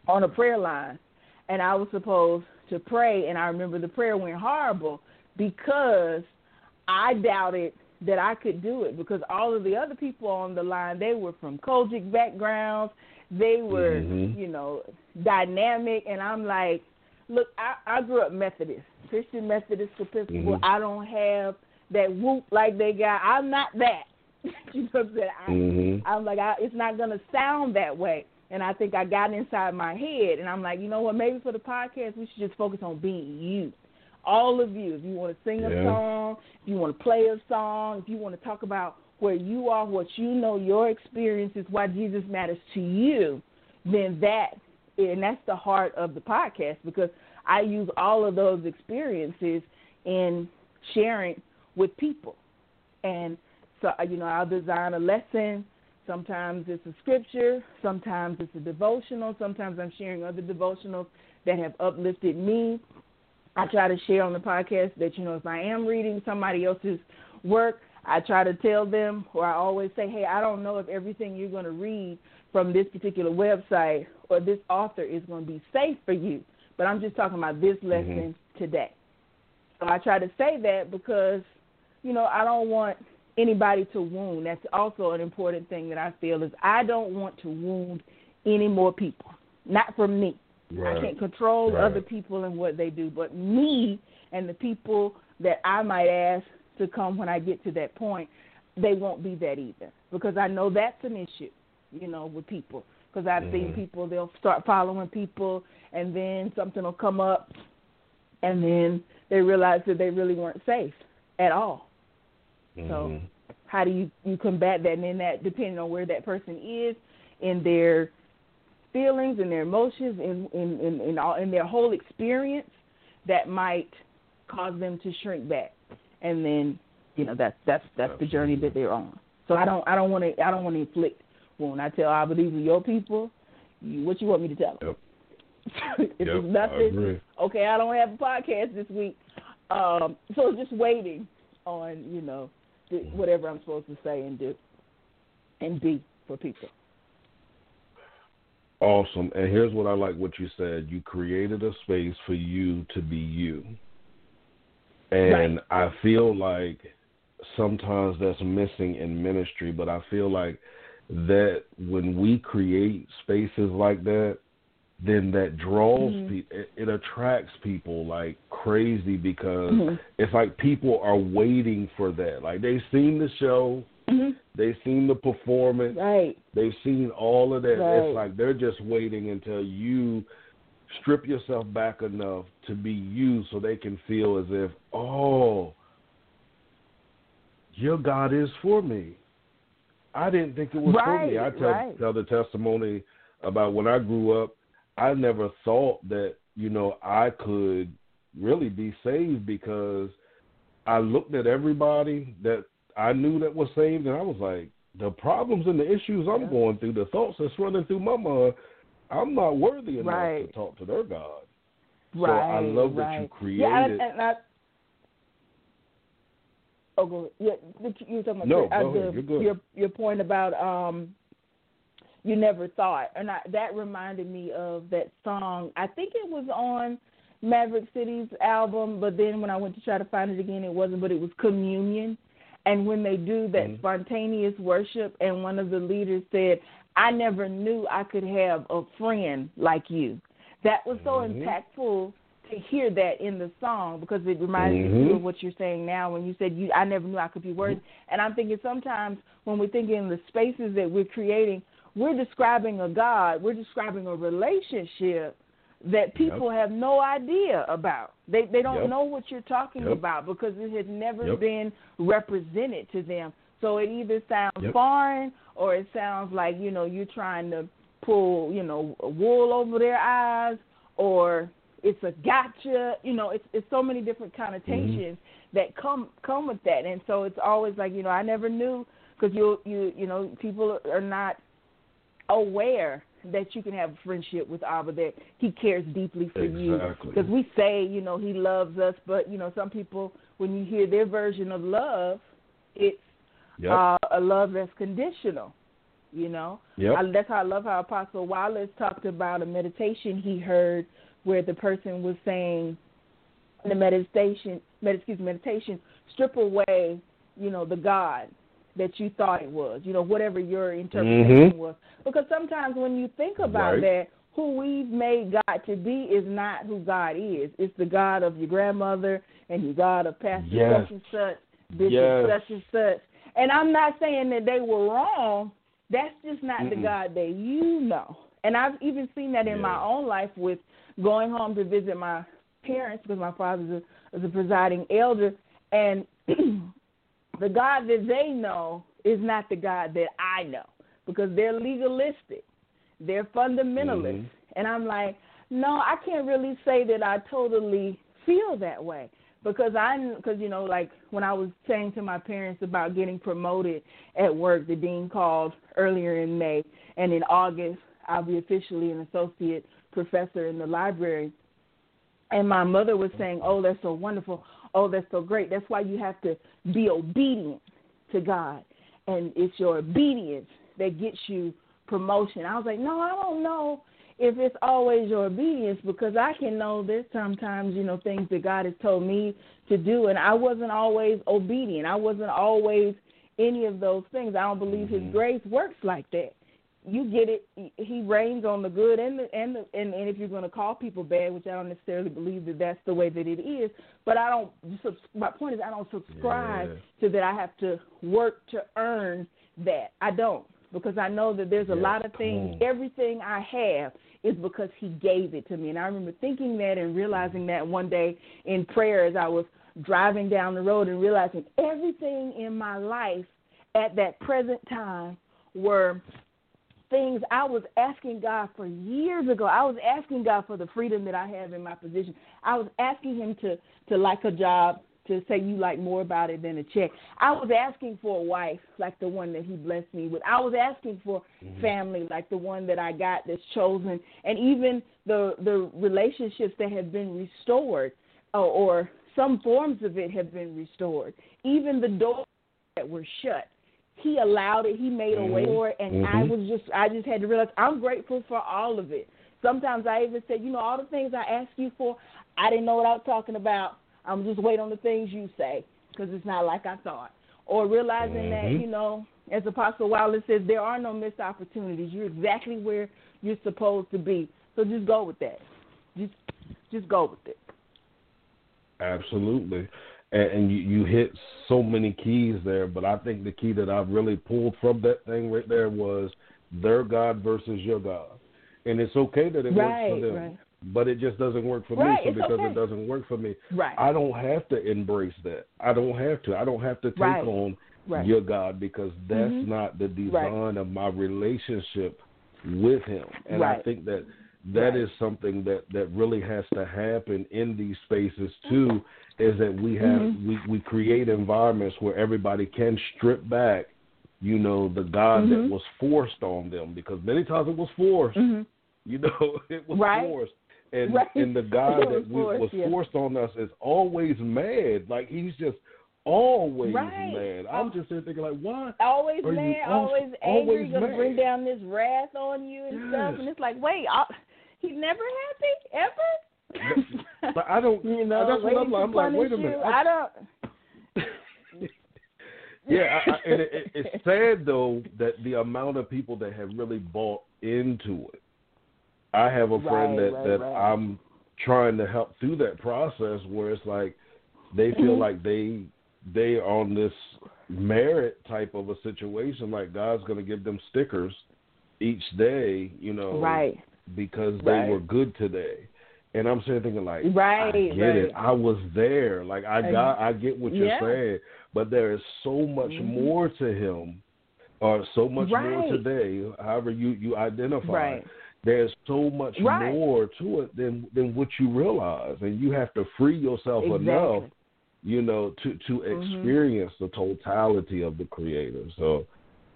on a prayer line and I was supposed to pray and I remember the prayer went horrible because I doubted that I could do it because all of the other people on the line they were from COGIC backgrounds, they were, mm-hmm. you know, dynamic and I'm like look, I, I grew up Methodist, Christian Methodist Episcopal. Mm-hmm. I don't have that whoop like they got. I'm not that. (laughs) you know what I'm saying? I, mm-hmm. I'm like, I, it's not gonna sound that way. And I think I got inside my head, and I'm like, you know what? Maybe for the podcast, we should just focus on being you. All of you. If you want to sing a song, if you want to play a song, if you want to talk about where you are, what you know, your experiences, why Jesus matters to you, then that and that's the heart of the podcast because I use all of those experiences in sharing with people. And so, you know, I'll design a lesson. Sometimes it's a scripture, sometimes it's a devotional, sometimes I'm sharing other devotionals that have uplifted me. I try to share on the podcast that, you know, if I am reading somebody else's work, I try to tell them, or I always say, hey, I don't know if everything you're going to read from this particular website or this author is going to be safe for you. But I'm just talking about this mm-hmm. lesson mm-hmm. today. So I try to say that because, you know, I don't want anybody to wound. That's also an important thing that I feel is I don't want to wound any more people. Not from me. Right. I can't control right. other people and what they do, but me and the people that I might ask to come when I get to that point, they won't be that either because I know that's an issue you know, with people. Because I've mm-hmm. seen people, they'll start following people, and then something will come up, and then they realize that they really weren't safe at all. Mm-hmm. So how do you you combat that? And then that depending on where that person is in their feelings and their emotions in in in, in all in their whole experience, that might cause them to shrink back, and then you know that's that's that's the journey that they're on. So I don't I don't want to I don't want to inflict wound. I tell I believe in your people. You, what you want me to tell them? Yep. (laughs) if yep, it's nothing, I okay, I don't have a podcast this week. Um, so just waiting on you know whatever I'm supposed to say and do and be for people. Awesome. And here's what I like what you said. You created a space for you to be you. And right. I feel like sometimes that's missing in ministry, but I feel like that when we create spaces like that, then that draws mm-hmm. people, it, it, attracts people like crazy because mm-hmm. it's like people are waiting for that. Like they've seen the show, mm-hmm. they've seen the performance, right. they've seen all of that. Right. It's like they're just waiting until you strip yourself back enough to be you so they can feel as if, oh, your God is for me. I didn't think it was right, for me. I tell right. tell the testimony about when I grew up. I never thought that you know I could really be saved because I looked at everybody that I knew that was saved, and I was like, the problems and the issues I'm yeah. going through, the thoughts that's running through my mind, I'm not worthy enough right. to talk to their God. Right, so I love right. that you created. Yeah, and, and I, oh, go yeah. You were talking about no, uh, go the, ahead. You're good. your your point about um, you never thought, and I, that reminded me of that song. I think it was on Maverick City's album, but then when I went to try to find it again, it wasn't. But it was Communion, and when they do that mm-hmm. spontaneous worship, and one of the leaders said, "I never knew I could have a friend like you." That was so mm-hmm. impactful to hear that in the song because it reminded mm-hmm. me of what you're saying now when you said you I never knew I could be worthy. Mm-hmm. And I'm thinking sometimes when we're thinking in the spaces that we're creating, we're describing a God, we're describing a relationship that people yep. have no idea about. They they don't yep. know what you're talking yep. about because it has never been represented to them. So it either sounds foreign or it sounds like, you know, you're trying to pull, you know, wool over their eyes or it's a gotcha. You know, it's it's so many different connotations mm-hmm. that come come with that, and so it's always like you know I never knew because you you you know people are not aware that you can have a friendship with Abba that he cares deeply for exactly. you because we say you know he loves us, but you know some people when you hear their version of love, it's yep. uh, a love that's conditional. You know, yep. I, that's how I love how Apostle Wallace talked about a meditation he heard where the person was saying in the meditation, med, excuse me, meditation, strip away, you know, the God that you thought it was, you know, whatever your interpretation mm-hmm. was. Because sometimes when you think about right. that, who we've made God to be is not who God is. It's the God of your grandmother and your God of Pastor yes. such and such, Bishop yes. such and such. And I'm not saying that they were wrong. That's just not Mm-mm. the God that you know. And I've even seen that in my own life with going home to visit my parents because my father's a, is a presiding elder, and (clears throat) the God that they know is not the God that I know because they're legalistic, they're fundamentalists, mm-hmm. and I'm like, no, I can't really say that I totally feel that way because I because you know like when I was saying to my parents about getting promoted at work, the dean called earlier in May, and in August I'll be officially an associate professor in the library. And my mother was saying, "Oh, that's so wonderful. Oh, that's so great. That's why you have to be obedient to God, and it's your obedience that gets you promotion." I was like, "No, I don't know." if it's always your obedience because I can know there's sometimes, you know, things that God has told me to do and I wasn't always obedient. I wasn't always any of those things. I don't believe mm-hmm. his grace works like that. You get it he rains on the good and the and the and, and if you're going to call people bad, which I don't necessarily believe that that's the way that it is, but I don't my point is I don't subscribe yeah. to that I have to work to earn that. I don't because I know that there's a yeah, lot of things everything I have is because he gave it to me. And I remember thinking that and realizing that one day in prayer as I was driving down the road and realizing everything in my life at that present time were things I was asking God for years ago. I was asking God for the freedom that I have in my position. I was asking Him to to like a job, to say you like more about it than a check. I was asking for a wife like the one that He blessed me with. I was asking for mm-hmm. family like the one that I got that's chosen, and even the the relationships that have been restored, or, or some forms of it have been restored. Even the doors that were shut he allowed it. He made a way mm-hmm. for it, and mm-hmm. I was just I just had to realize I'm grateful for all of it. Sometimes I even said, you know, all the things I asked you for, I didn't know what I was talking about. I'm just waiting on the things you say because it's not like I thought. Or realizing mm-hmm. that, you know, as Apostle Wilder says, there are no missed opportunities. You're exactly where you're supposed to be. So just go with that. Just just go with it. Absolutely and, and you, you hit so many keys there. But I think the key that I've really pulled from that thing right there was their God versus your God, and it's okay that it right, works for them. Right. But it just doesn't work for right, me. So because okay. it doesn't work for me, right. I don't have to embrace that. I don't have to. I don't have to take on your God because that's mm-hmm. not the design of my relationship with Him. And I think that that is something that that really has to happen in these spaces too is that we have mm-hmm. we, we create environments where everybody can strip back, you know, the God mm-hmm. that was forced on them because many times it was forced. Mm-hmm. You know, (laughs) it was right. forced. And right. and the God was that we, forced, was yeah. forced on us is always mad. Like he's just always right. mad. I'm just sitting there thinking like, why? Always mad, you always angry, always gonna mad? bring down this wrath on you and yes. stuff. And it's like, wait, I, he's never happy ever. But I (laughs) don't. You know, that's what I'm, like. I'm like. Wait a minute. You. I don't. (laughs) yeah, I, I, and it, it, it's sad though that the amount of people that have really bought into it. I have a friend right, that right, that right. I'm trying to help through that process where it's like they feel Mm-hmm. like they they on this merit type of a situation like God's going to give them stickers each day, you know, right because they were good today. And I'm sitting thinking like, Right, I get right. it. I was there. Like I got, I get what you're yeah. saying. But there is so much Mhm. more to him, or so much more today. However you you identify. Right. There's so much Right. more to it than than what you realize, and you have to free yourself enough, you know, to to Mhm. experience the totality of the Creator. So.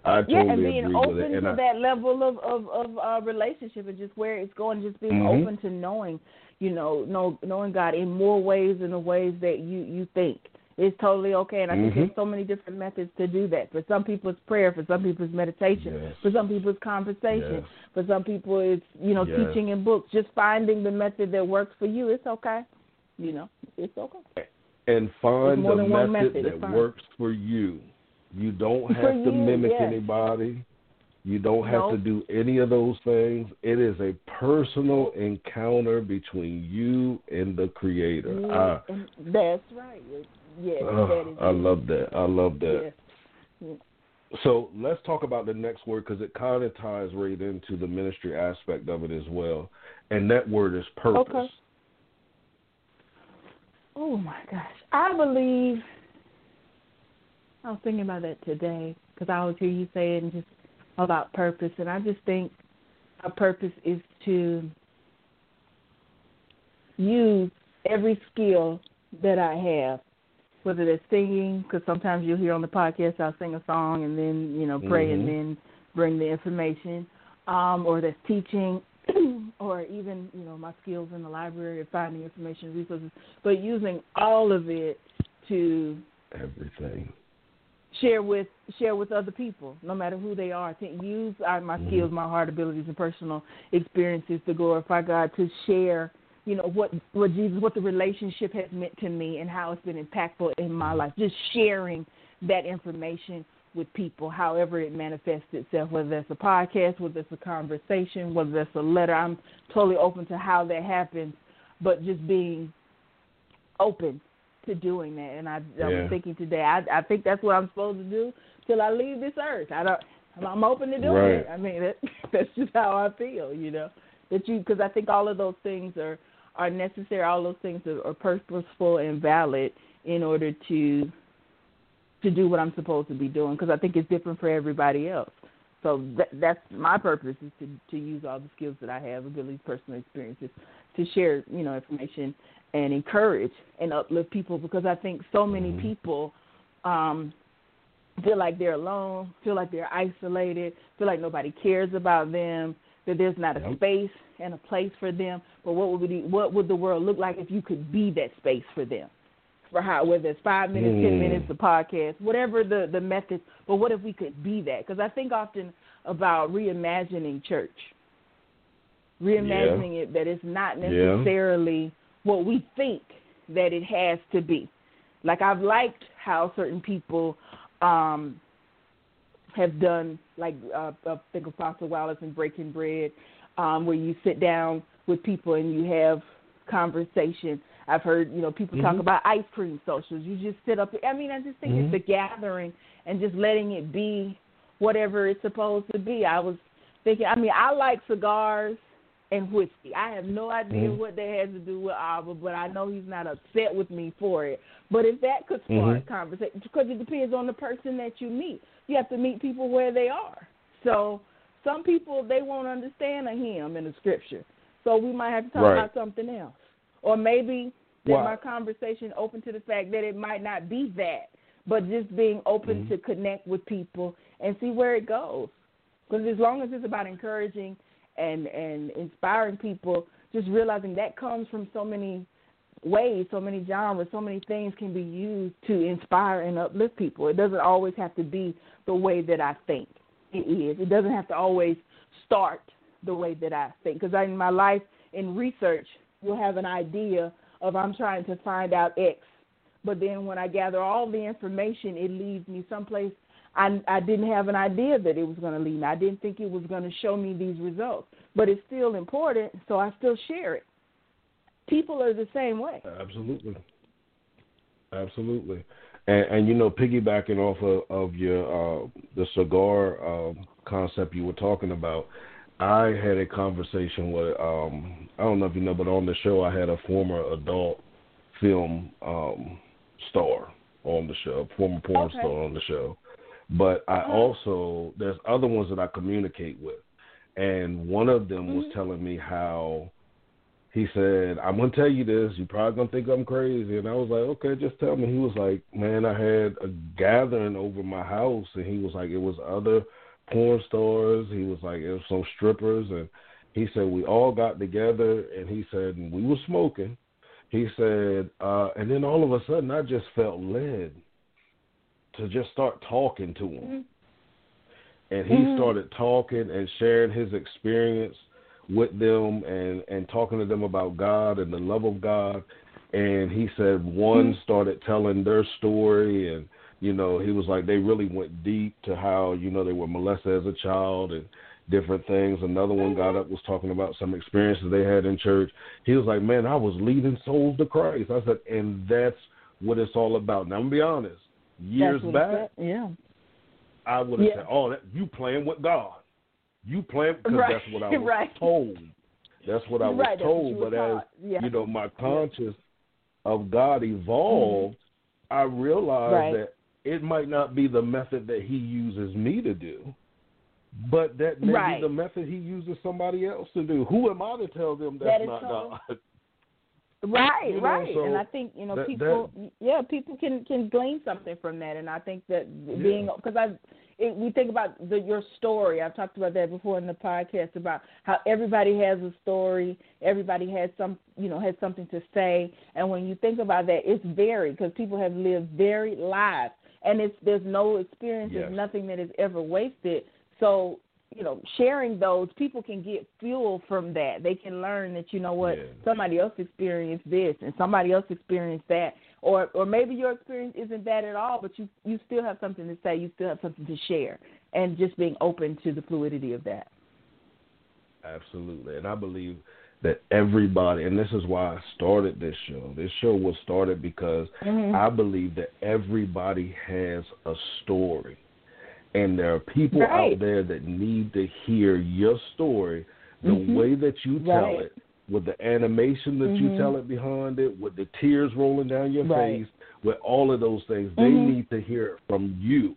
I yeah, and being open with it. And to I, that level of of, of uh, relationship and just where it's going, just being Mhm. open to knowing, you know, know knowing God in more ways than the ways that you you think. It's totally okay, and I think Mhm. there's so many different methods to do that. For some people, it's prayer. For some people, it's meditation. Yes. For some people, it's conversation. Yes. For some people, it's you know Yes. teaching in books. Just finding the method that works for you. It's okay. You know, it's okay. and find more the than one method, method, that works for you. You don't have to mimic yes. anybody. You don't have to do any of those things. It is a personal encounter between you and the Creator. Yeah, I, that's right. Yes, that is I love that. I love that. Yes. So let's talk about the next word because it kind of ties right into the ministry aspect of it as well. And that word is purpose. Okay. Oh my gosh, I believe. I was thinking about that today because I always hear you saying just about purpose, and I just think our purpose is to use every skill that I have, whether that's singing, because sometimes you'll hear on the podcast I'll sing a song and then you know pray Mhm. and then bring the information, um, or that's teaching, (clears throat) or even you know my skills in the library of finding information resources, but using all of it to Everything. Share with share with other people, no matter who they are. To use my Mhm. skills, my heart abilities, and personal experiences to glorify God. To share, you know, what what Jesus, what the relationship has meant to me, and how it's been impactful in my life. Just sharing that information with people, however it manifests itself, whether that's a podcast, whether it's a conversation, whether that's a letter. I'm totally open to how that happens, but just being open to doing that. And I, I Yeah. was thinking today, I, I think that's what I'm supposed to do till I leave this earth. I don't. I'm open to doing Right. it. I mean, that, (laughs) that's just how I feel. You know, that you because I think all of those things are are necessary. All those things are, are purposeful and valid in order to to do what I'm supposed to be doing because I think it's different for everybody else. So that, that's my purpose is to to use all the skills that I have, abilities, personal experiences, to share you know information and encourage and uplift people because I think so many Mhm. people um, feel like they're alone, feel like they're isolated, feel like nobody cares about them, that there's not a Yep. space and a place for them. But what would be, what would the world look like if you could be that space for them? For how whether it's five minutes, ten Mm. minutes, the podcast, whatever the the method. But what if we could be that? Because I think often about reimagining church, reimagining it that it's not Yeah. What we think that it has to be. Like I've liked how certain people um have done like uh, I think of Apostle Wallace and Breaking Bread, um, where you sit down with people and you have conversation. I've heard, you know, people talk Mhm. about ice cream socials. You just sit up I mean, I just think Mhm. it's a gathering and just letting it be whatever it's supposed to be. I was thinking I mean, I like cigars and whiskey. I have no idea Mhm. what that has to do with Abba, but I know he's not upset with me for it. But if that could spark Mhm. conversation, because it depends on the person that you meet. You have to meet people where they are. So some people they won't understand a hymn in the scripture, so we might have to talk Right. about something else, or maybe that Well- my conversation open to the fact that it might not be that, but just being open Mhm. to connect with people and see where it goes. Because as long as it's about encouraging and and inspiring people, just realizing that comes from so many ways, so many genres, so many things can be used to inspire and uplift people. It doesn't always have to be the way that I think it is. It doesn't have to always start the way that I think. Because in my life, in research, you'll have an idea of I'm trying to find out X, but then when I gather all the information, it leads me someplace I, I didn't have an idea that it was going to lead me. I didn't think it was going to show me these results, but it's still important, so I still share it. People are the same way. Absolutely. Absolutely. And, and you know, piggybacking off of, of your uh, the cigar um, concept you were talking about, I had a conversation with um, I don't know if you know, but on the show I had a former adult film um, star on the show, former porn Okay. star on the show. But I Uh-huh. also there's other ones that I communicate with, and one of them was Mhm. telling me how he said, I'm gonna tell you this, you're probably gonna think I'm crazy and I was like, Okay, just tell me. He was like, Man, I had a gathering over my house and he was like, It was other porn stars, he was like, It was some strippers and he said we all got together and he said and we were smoking. He said, uh, and then all of a sudden I just felt led to just start talking to him. Mhm. and he Mhm. started talking and sharing his experience with them and and talking to them about God and the love of God. And he said one Mhm. started telling their story and you know he was like they really went deep to how you know they were molested as a child and different things. Another one got up was talking about some experiences they had in church. He was like man I was leading souls to Christ. I said and that's what it's all about. Now I'm gonna be honest years back. Yeah. I would have Yeah. said, "Oh, that, you playing with God? You playing (laughs) because Right, that's what I was right. told. That's what I was right, told. but as yeah. you know, my conscious of God evolved, I realized that it might not be the method that He uses me to do, but that may be the method He uses somebody else to do. Who am I to tell them that's is not so- God? (laughs) Right, You know, right. so and I think you know that- people, yeah, people can can glean something from that. And I think that being because I, it, we think about the, your story. I've talked about that before in the podcast about how everybody has a story. Everybody has some, you know, has something to say. And when you think about that, it's varied because people have lived varied lives, and it's there's no experience, Yes. there's nothing that is ever wasted. So you know, sharing those, people can get fuel from that. They can learn that you know what Yeah. somebody else experienced this and somebody else experienced that, or or maybe your experience isn't that at all, but you you still have something to say, you still have something to share, and just being open to the fluidity of that. Absolutely. And I believe that everybody, and this is why I started this show. This show was started because Mhm. I believe that everybody has a story. And there are people Right. out there that need to hear your story the Mhm. way that you tell Right. it, with the animation that you Mhm. tell it behind it, with the tears rolling down your Right. face, with all of those things. They Mhm. need to hear it from you.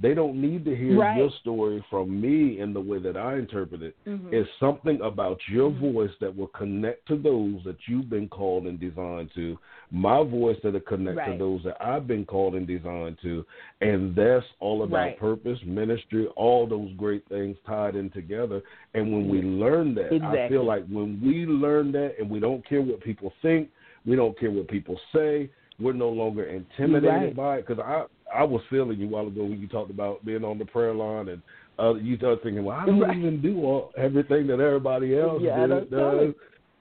They don't need to hear Right. your story from me in the way that I interpret it. Mhm. It's something about your Mhm. voice that will connect to those that you've been called and designed to. My voice that'll connect to those that I've been called and designed to. And that's all about Right. purpose, ministry, all those great things tied in together. And when we learn that, I feel like when we learn that and we don't care what people think, we don't care what people say, we're no longer intimidated Right. by it. Because I, I was feeling you a while ago when you talked about being on the prayer line and uh, you start thinking, well, I don't Right. even do all, everything that everybody else Yeah, I know. does.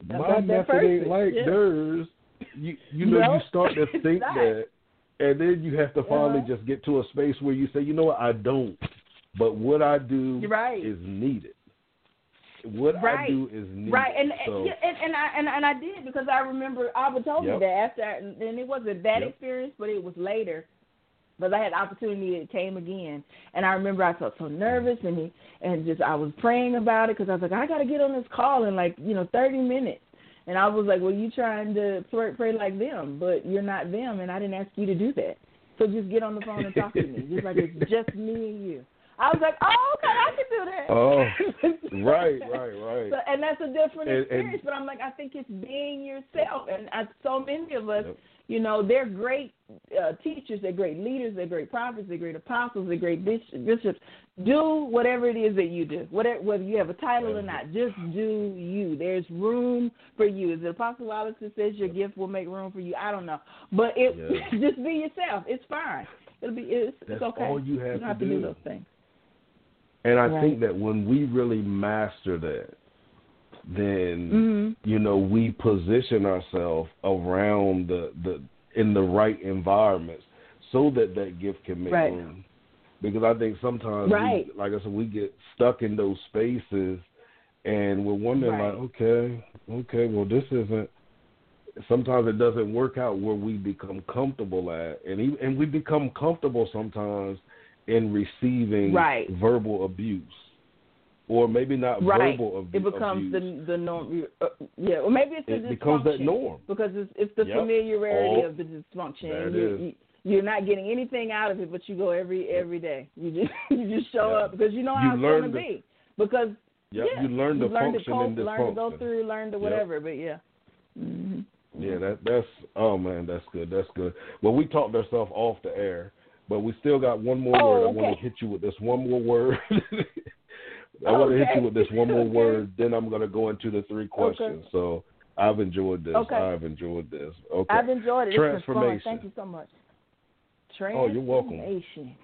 My method ain't like Yeah. theirs. You you know No, you start to (laughs) think not. that, and then you have to finally Uh-huh. just get to a space where you say, you know what, I don't, but what I do Right. is needed. What I Right. do is needed. Right, and so, and, and and I and, and I did because I remember Abba told Yep. me that after, I, and it wasn't that Yep. experience, but it was later. But I had the opportunity; it came again, and I remember I felt so nervous, and he, and just I was praying about it because I was like, I got to get on this call in like you know thirty minutes, and I was like, well, you trying to pray, pray like them, but you're not them, and I didn't ask you to do that. So just get on the phone and talk to me, just like it's just me and you. I was like, oh, okay, I can do that. Oh, (laughs) right, right, right. So, and that's a different And- experience. and- but I'm like, I think it's being yourself. And I, so many of us, Yep. you know, they're great uh, teachers, they're great leaders, they're great prophets, they're great apostles, they're great bishops. Do whatever it is that you do, whatever, whether you have a title or not. Just do you. There's room for you. Is it Apostle Wallace that says your gift will make room for you? I don't know, but it (laughs) just be yourself. It's fine. It'll be. It's, That's it's okay. all you have don't to have to do. do those things. And I Right. think that when we really master that, then Mm-hmm. you know we position ourselves around the the in the right environments so that that gift can make Right. room. Because I think sometimes, Right. we, like I said, we get stuck in those spaces, and we're wondering Right. like, okay, okay, well this isn't. Sometimes it doesn't work out where we become comfortable at, and even, and we become comfortable sometimes in receiving Right. verbal abuse, or maybe not Right. verbal ab- It becomes abuse. the the norm. Uh, yeah, or maybe it's the It becomes that norm. because it's it's the Yep. familiarity All- of the dysfunction. You, you, you're not getting anything out of it, but you go every every day. You just (laughs) you just show Yeah. up because you know You how it's going to be. Because Yep, yeah, you learn to you learn function to cope, learn to go through, learn to Yep. whatever. But yeah. hmm Yeah, that that's oh man, that's good. That's good. Well, we talked ourselves off the air, but we still got one more Oh, word. I want to hit you with this one more word. (laughs) I want to hit you with this one more (laughs) Okay. word. Then I'm going to go into the three questions. So I've enjoyed this. I've enjoyed this. Okay. I've enjoyed it. It's been fun. Transformation. Thank you so much. Oh, you're welcome. Transformation.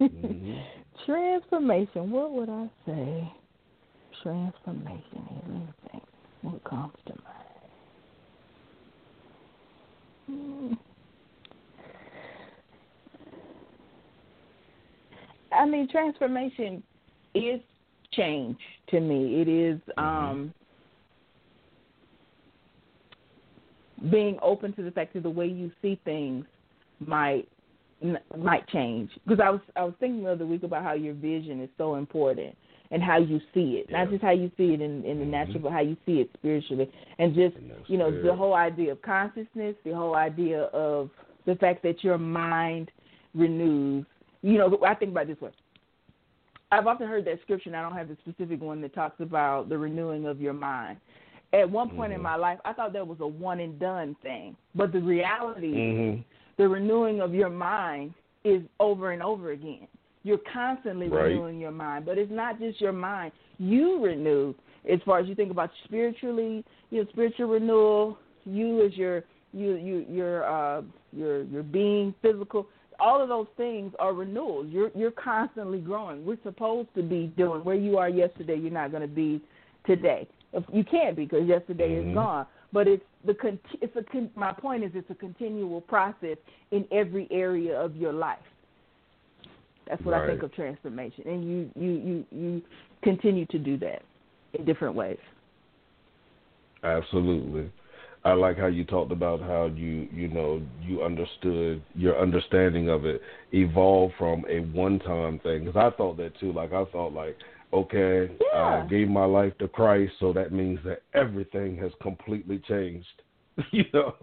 Mhm. (laughs) Transformation. What would I say? Transformation. Me think. What comes to mind? Hmm. I mean, transformation is change to me. It is um, being open to the fact that the way you see things might might change. Because I was I was thinking the other week about how your vision is so important and how you see it, not just how you see it in, in the Mhm. natural, but how you see it spiritually, and just you know the whole idea of consciousness, the whole idea of the fact that your mind renews. You know, I think about it this way. I've often heard that scripture, and I don't have the specific one that talks about the renewing of your mind. At one point in Mhm. my life, I thought that was a one and done thing, but the reality is Mhm. the renewing of your mind is over and over again. You're constantly Right. renewing your mind, but it's not just your mind. You renew as far as you think about spiritually, you know, spiritual renewal. You as your you you your uh your your being physical. All of those things are renewals. You're you're constantly growing. We're supposed to be doing where you are yesterday. You're not going to be today. You can't be because yesterday Mhm. is gone. But it's the it's a my point is it's a continual process in every area of your life. That's what I think of transformation, and you you you you continue to do that in different ways. Absolutely. I like how you talked about how you you know you understood your understanding of it evolved from a one time thing because I thought that too. Like I thought like okay, Yeah. I gave my life to Christ, so that means that everything has completely changed. (laughs) you know,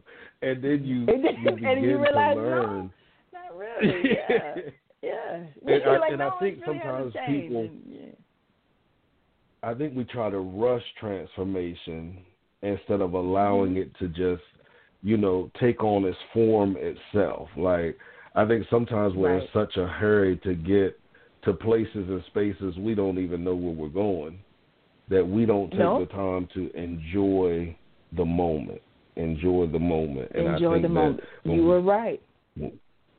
and then you, and, then, you begin and you realize, to learn. No, not really. Yeah, (laughs) yeah. And, I, like, and no, I think really sometimes people, yeah. I think we try to rush transformation instead of allowing Mm-hmm. it to just, you know, take on its form itself. Like I think sometimes we're Right. in such a hurry to get to places and spaces we don't even know where we're going that we don't take No. the time to enjoy the moment. Enjoy the moment. And Enjoy I think the that moment. when You we- were right.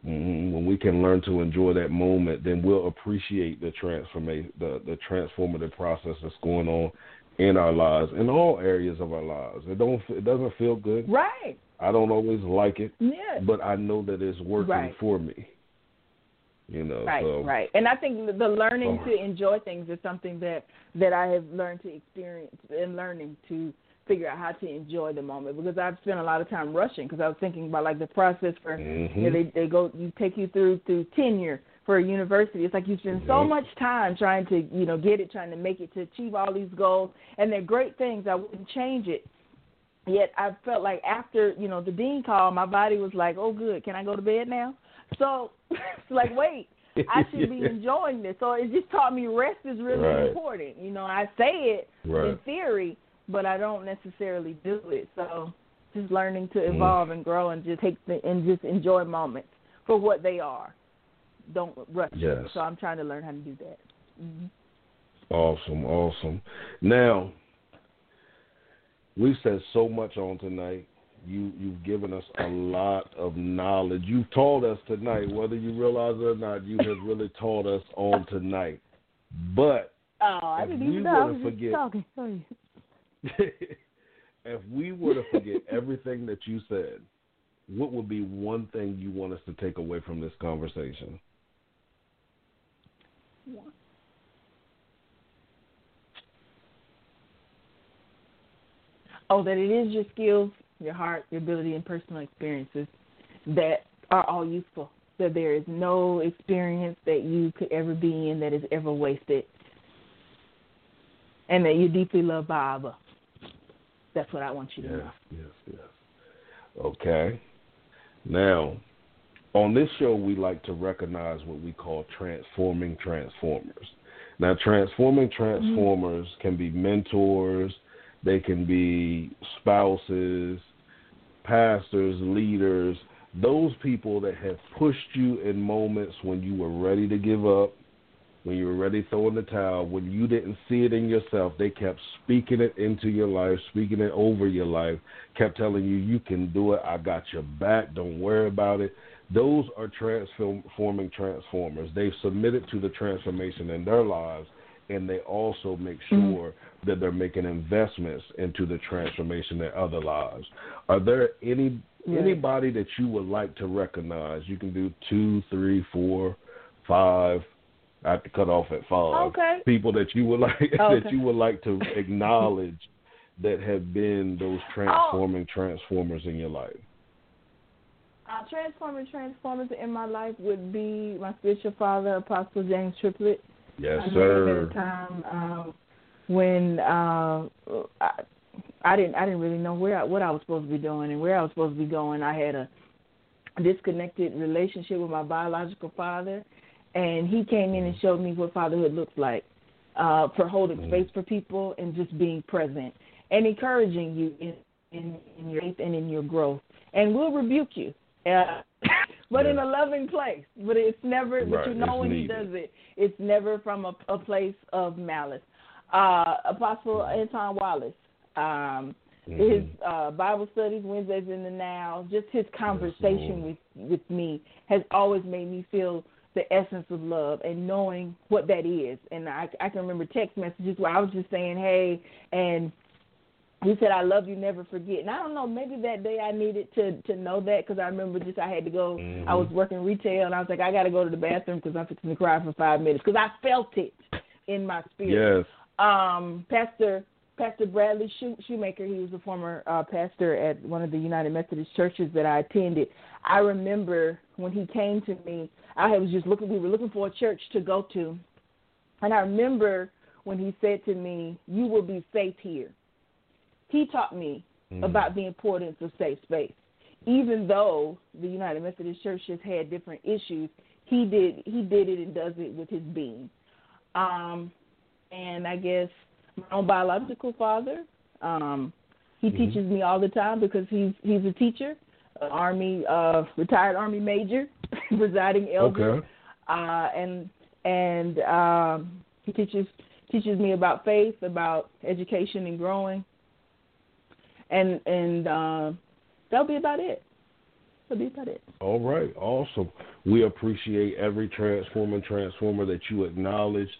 Mhm. When we can learn to enjoy that moment, then we'll appreciate the transformation, the the transformative process that's going on in our lives, in all areas of our lives. It don't, it doesn't feel good. Right. I don't always like it, Yeah. but I know that it's working Right. for me. You know, Right, so right. And I think the- learning Oh. to enjoy things is something that that I have learned to experience and learning to figure out how to enjoy the moment because I've spent a lot of time rushing because I was thinking about like the process for Mhm. you know, they they go you take you through through tenure for a university. It's like you spend so much time trying to you know get it, trying to make it to achieve all these goals, and they're great things. I wouldn't change it. Yet I felt like after you know the dean called, my body was like, "Oh, good, can I go to bed now?" So (laughs) it's like, wait, I (laughs) should be enjoying this. So it just taught me rest is really Right. important. You know, I say it in theory, but I don't necessarily do it. So just learning to Mm. evolve and grow and just take the and just enjoy moments for what they are. Don't rush. Yes. So I'm trying to learn how to do that. hmm Awesome, awesome. Now, we've said so much on tonight. You you've given us a lot of knowledge. You've taught us tonight, whether you realize it or not, you have really taught us on tonight. But Oh, I If didn't we even know. I were to was forget- talking. Sorry. (laughs) if we were to forget everything that you said, what would be one thing you want us to take away from this conversation? Oh, that it is your skills, your heart, your ability, and personal experiences that are all useful. That there is no experience that you could ever be in that is ever wasted. And that you're deeply loved by Abba. That's what I want you to Yes, know. yes, yes. Okay. Now, on this show, we like to recognize what we call transforming transformers. Now, transforming mm-hmm. transformers can be mentors, they can be spouses, pastors, leaders, those people that have pushed you in moments when you were ready to give up, when you were ready to throw in the towel, when you didn't see it in yourself, they kept speaking it into your life, speaking it over your life, kept telling you, you can do it, I got your back, don't worry about it. Those are transforming transformers. They've submitted to the transformation in their lives, and they also make Mhm. sure that they're making investments into the transformation in other lives. Are there any Right. anybody that you would like to recognize? You can do two, three, four, five. I have to cut off at five. Okay. People that you would like (laughs) Okay. that you would like to acknowledge that have been those transforming transformers in your life. Uh, transforming transformers in my life would be my spiritual father, Apostle James Triplett. Yes, I sir. at a time um, when uh, I, I didn't I didn't really know where I, what I was supposed to be doing and where I was supposed to be going. I had a disconnected relationship with my biological father, and he came in and showed me what fatherhood looks like uh, for holding Mm. space for people and just being present and encouraging you in, in, in your faith and in your growth. And we'll rebuke you, uh, (coughs) but in a loving place. But it's never. But you know it's when needed. he does it, it's never from a, a place of malice. Uh, Apostle Mm-hmm. Anton Wallace. Um, Mhm. his uh, Bible studies, Wednesdays in the Now, just his conversation with with me has always made me feel the essence of love and knowing what that is. And I, I can remember text messages where I was just saying, "Hey," and he said, "I love you, never forget." And I don't know, maybe that day I needed to to know that because I remember just I had to go. Mhm. I was working retail and I was like, I got to go to the bathroom because I'm fixing to cry for five minutes because I felt it in my spirit Yes. um, Pastor Pastor Bradley Shoe- Shoemaker. He was a former uh, pastor at one of the United Methodist churches that I attended. I remember when he came to me. I was just looking. We were looking for a church to go to, and I remember when he said to me, "You will be safe here." He taught me mm-hmm. about the importance of safe space. Even though the United Methodist Church has had different issues, he did he did it and does it with his being. Um, and I guess my own biological father, um, he mm-hmm. teaches me all the time because he's he's a teacher, an army uh, retired army major, (laughs) presiding elder, okay. uh, and and um, he teaches teaches me about faith, about education and growing, and and uh, that'll be about it. That'll be about it. All right, awesome. We appreciate every transformer transformer that you acknowledged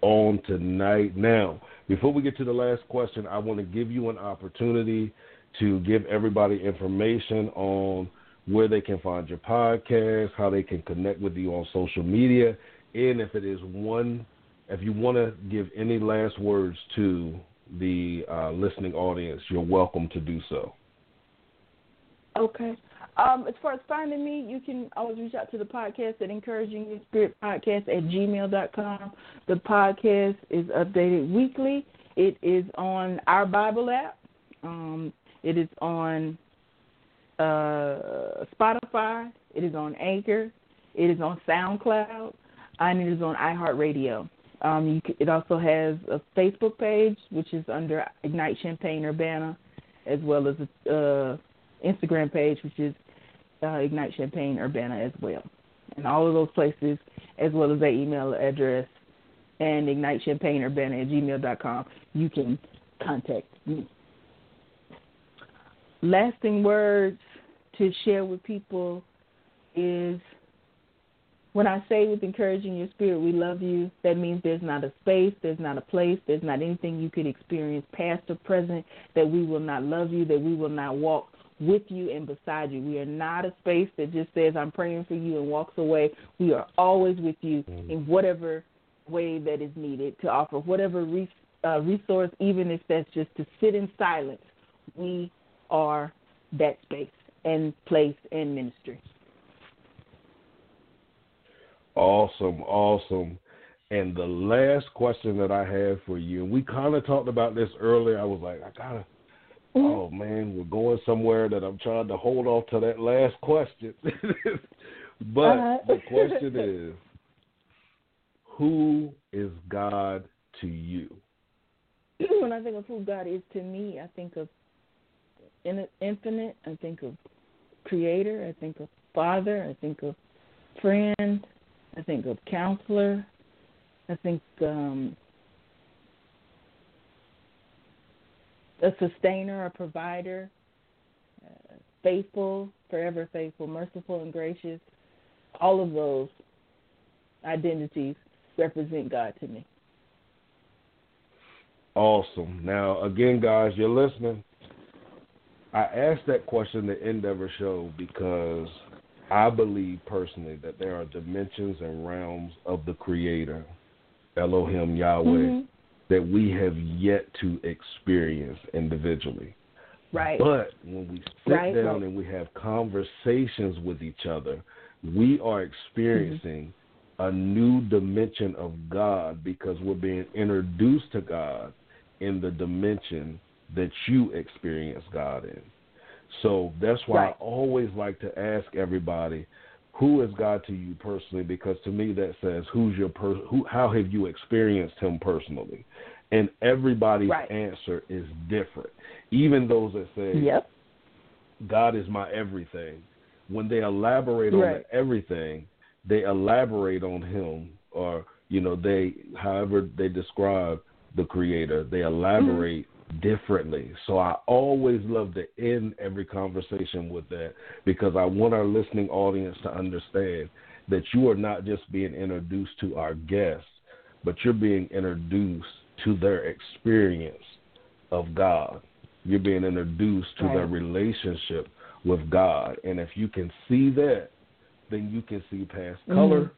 on tonight. Now, before we get to the last question, I want to give you an opportunity to give everybody information on where they can find your podcast, how they can connect with you on social media, and if it is one, if you want to give any last words to the uh, listening audience, you're welcome to do so. Okay. Um, as far as finding me, you can always reach out to the podcast at Encouraging Your Spirit Podcast at gmail.com. The podcast is updated weekly. It is on our Bible app. Um, it is on uh, Spotify. It is on Anchor. It is on SoundCloud. And it is on iHeartRadio. Um, it also has a Facebook page, which is under Ignite Champaign Urbana, as well as a uh, Instagram page, which is uh, Ignite Champaign Urbana as well. And all of those places, as well as their email address and Ignite Champaign Urbana at gmail.com, you can contact me. Lasting words to share with people is when I say with encouraging your spirit, we love you, that means there's not a space, there's not a place, there's not anything you could experience, past or present, that we will not love you, that we will not walk with you and beside you. We are not a space that just says, I'm praying for you and walks away. We are always with you mm. in whatever way that is needed to offer whatever re- uh, resource, even if that's just to sit in silence. We are that space and place and ministry. Awesome, awesome. And the last question that I have for you, and we kind of talked about this earlier. I was like, I gotta Mm-hmm. Oh man, we're going somewhere that I'm trying to hold off to that last question. (laughs) but uh-huh. the question is, who is God to you? (clears throat) When I think of who God is to me, I think of infinite. I think of creator. I think of father. I think of friend. I think of counselor. I think um, a sustainer, a provider, uh, faithful, forever faithful, merciful, and gracious. All of those identities represent God to me. Awesome. Now, again, guys, you're listening. I asked that question to end every show because I believe personally that there are dimensions and realms of the Creator, Elohim Yahweh, mm-hmm that we have yet to experience individually. Right. But when we sit right. down and we have conversations with each other, we are experiencing mm-hmm. a new dimension of God because we're being introduced to God in the dimension that you experience God in. So that's why right. I always like to ask everybody, who is God to you personally? Because to me that says who's your per- who how have you experienced him personally? And everybody's right. answer is different. Even those that say yep. God is my everything, when they elaborate right. on everything, they elaborate on him or you know, they however they describe the creator, they elaborate mm-hmm differently. So I always love to end every conversation with that because I want our listening audience to understand that you are not just being introduced to our guests, but you're being introduced to their experience of God. You're being introduced to right. their relationship with God. And if you can see that, then you can see past mm-hmm. color,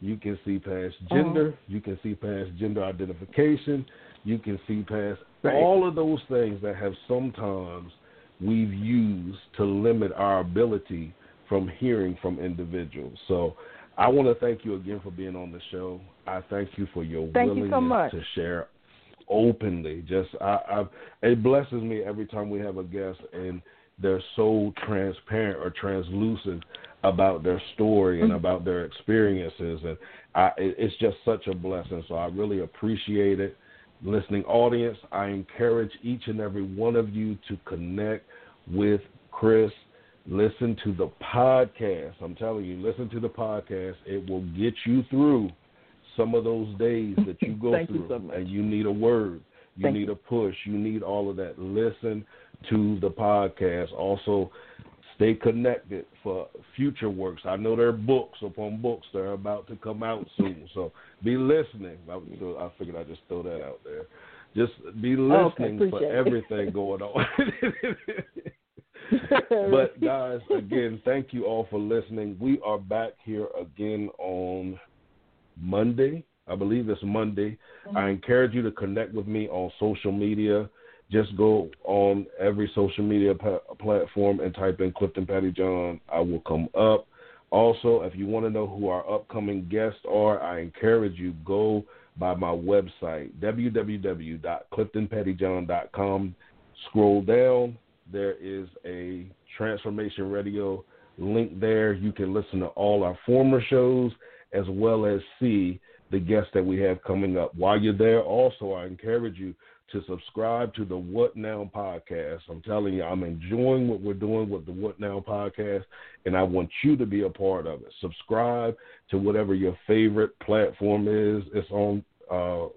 you can see past gender, uh-huh. you can see past gender identification, you can see past right. all of those things that have sometimes we've used to limit our ability from hearing from individuals. So I want to thank you again for being on the show. I thank you for your thank willingness you so to share openly. Just I, I it blesses me every time we have a guest and they're so transparent or translucent about their story and mm-hmm. about their experiences and I, it's just such a blessing so i really appreciate it listening audience i encourage each and every one of you to connect with chris. Listen to the podcast. I'm telling you listen to the podcast. It will get you through some of those days that you go through you so and you need a word. You Thank need a push. You need all of that. Listen to the podcast. Also stay connected for future works. I know there are books upon books that are about to come out soon, so be listening. I, I figured I'd just throw that out there. Just be listening okay, for everything going on. (laughs) but guys, again, thank you all for listening. We are back here again on Monday. I believe it's Monday. Mm-hmm. I encourage you to connect with me on social media just go on every social media pa- platform and type in Clifton Pettyjohn. I will come up. Also, if you want to know who our upcoming guests are, I encourage you go by my website www.cliftonpettyjohn.com. Scroll down. There is a Transformation Radio link there. You can listen to all our former shows as well as see the guests that we have coming up. While you're there, also, I encourage you to subscribe to the What Now podcast. I'm telling you, I'm enjoying what we're doing with the What Now podcast, and I want you to be a part of it. Subscribe to whatever your favorite platform is. It's on uh,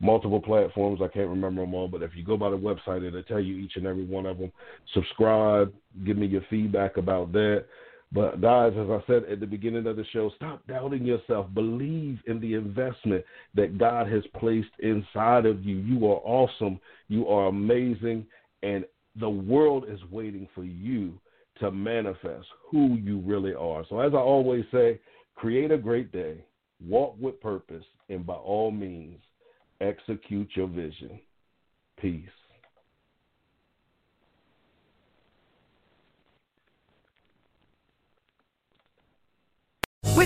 multiple platforms. I can't remember them all, but if you go by the website, it'll tell you each and every one of them. Subscribe. Give me your feedback about that. But guys, as I said at the beginning of the show, stop doubting yourself. Believe in the investment that God has placed inside of you. You are awesome. You are amazing. And the world is waiting for you to manifest who you really are. So, as I always say, create a great day, walk with purpose, and by all means, execute your vision. Peace.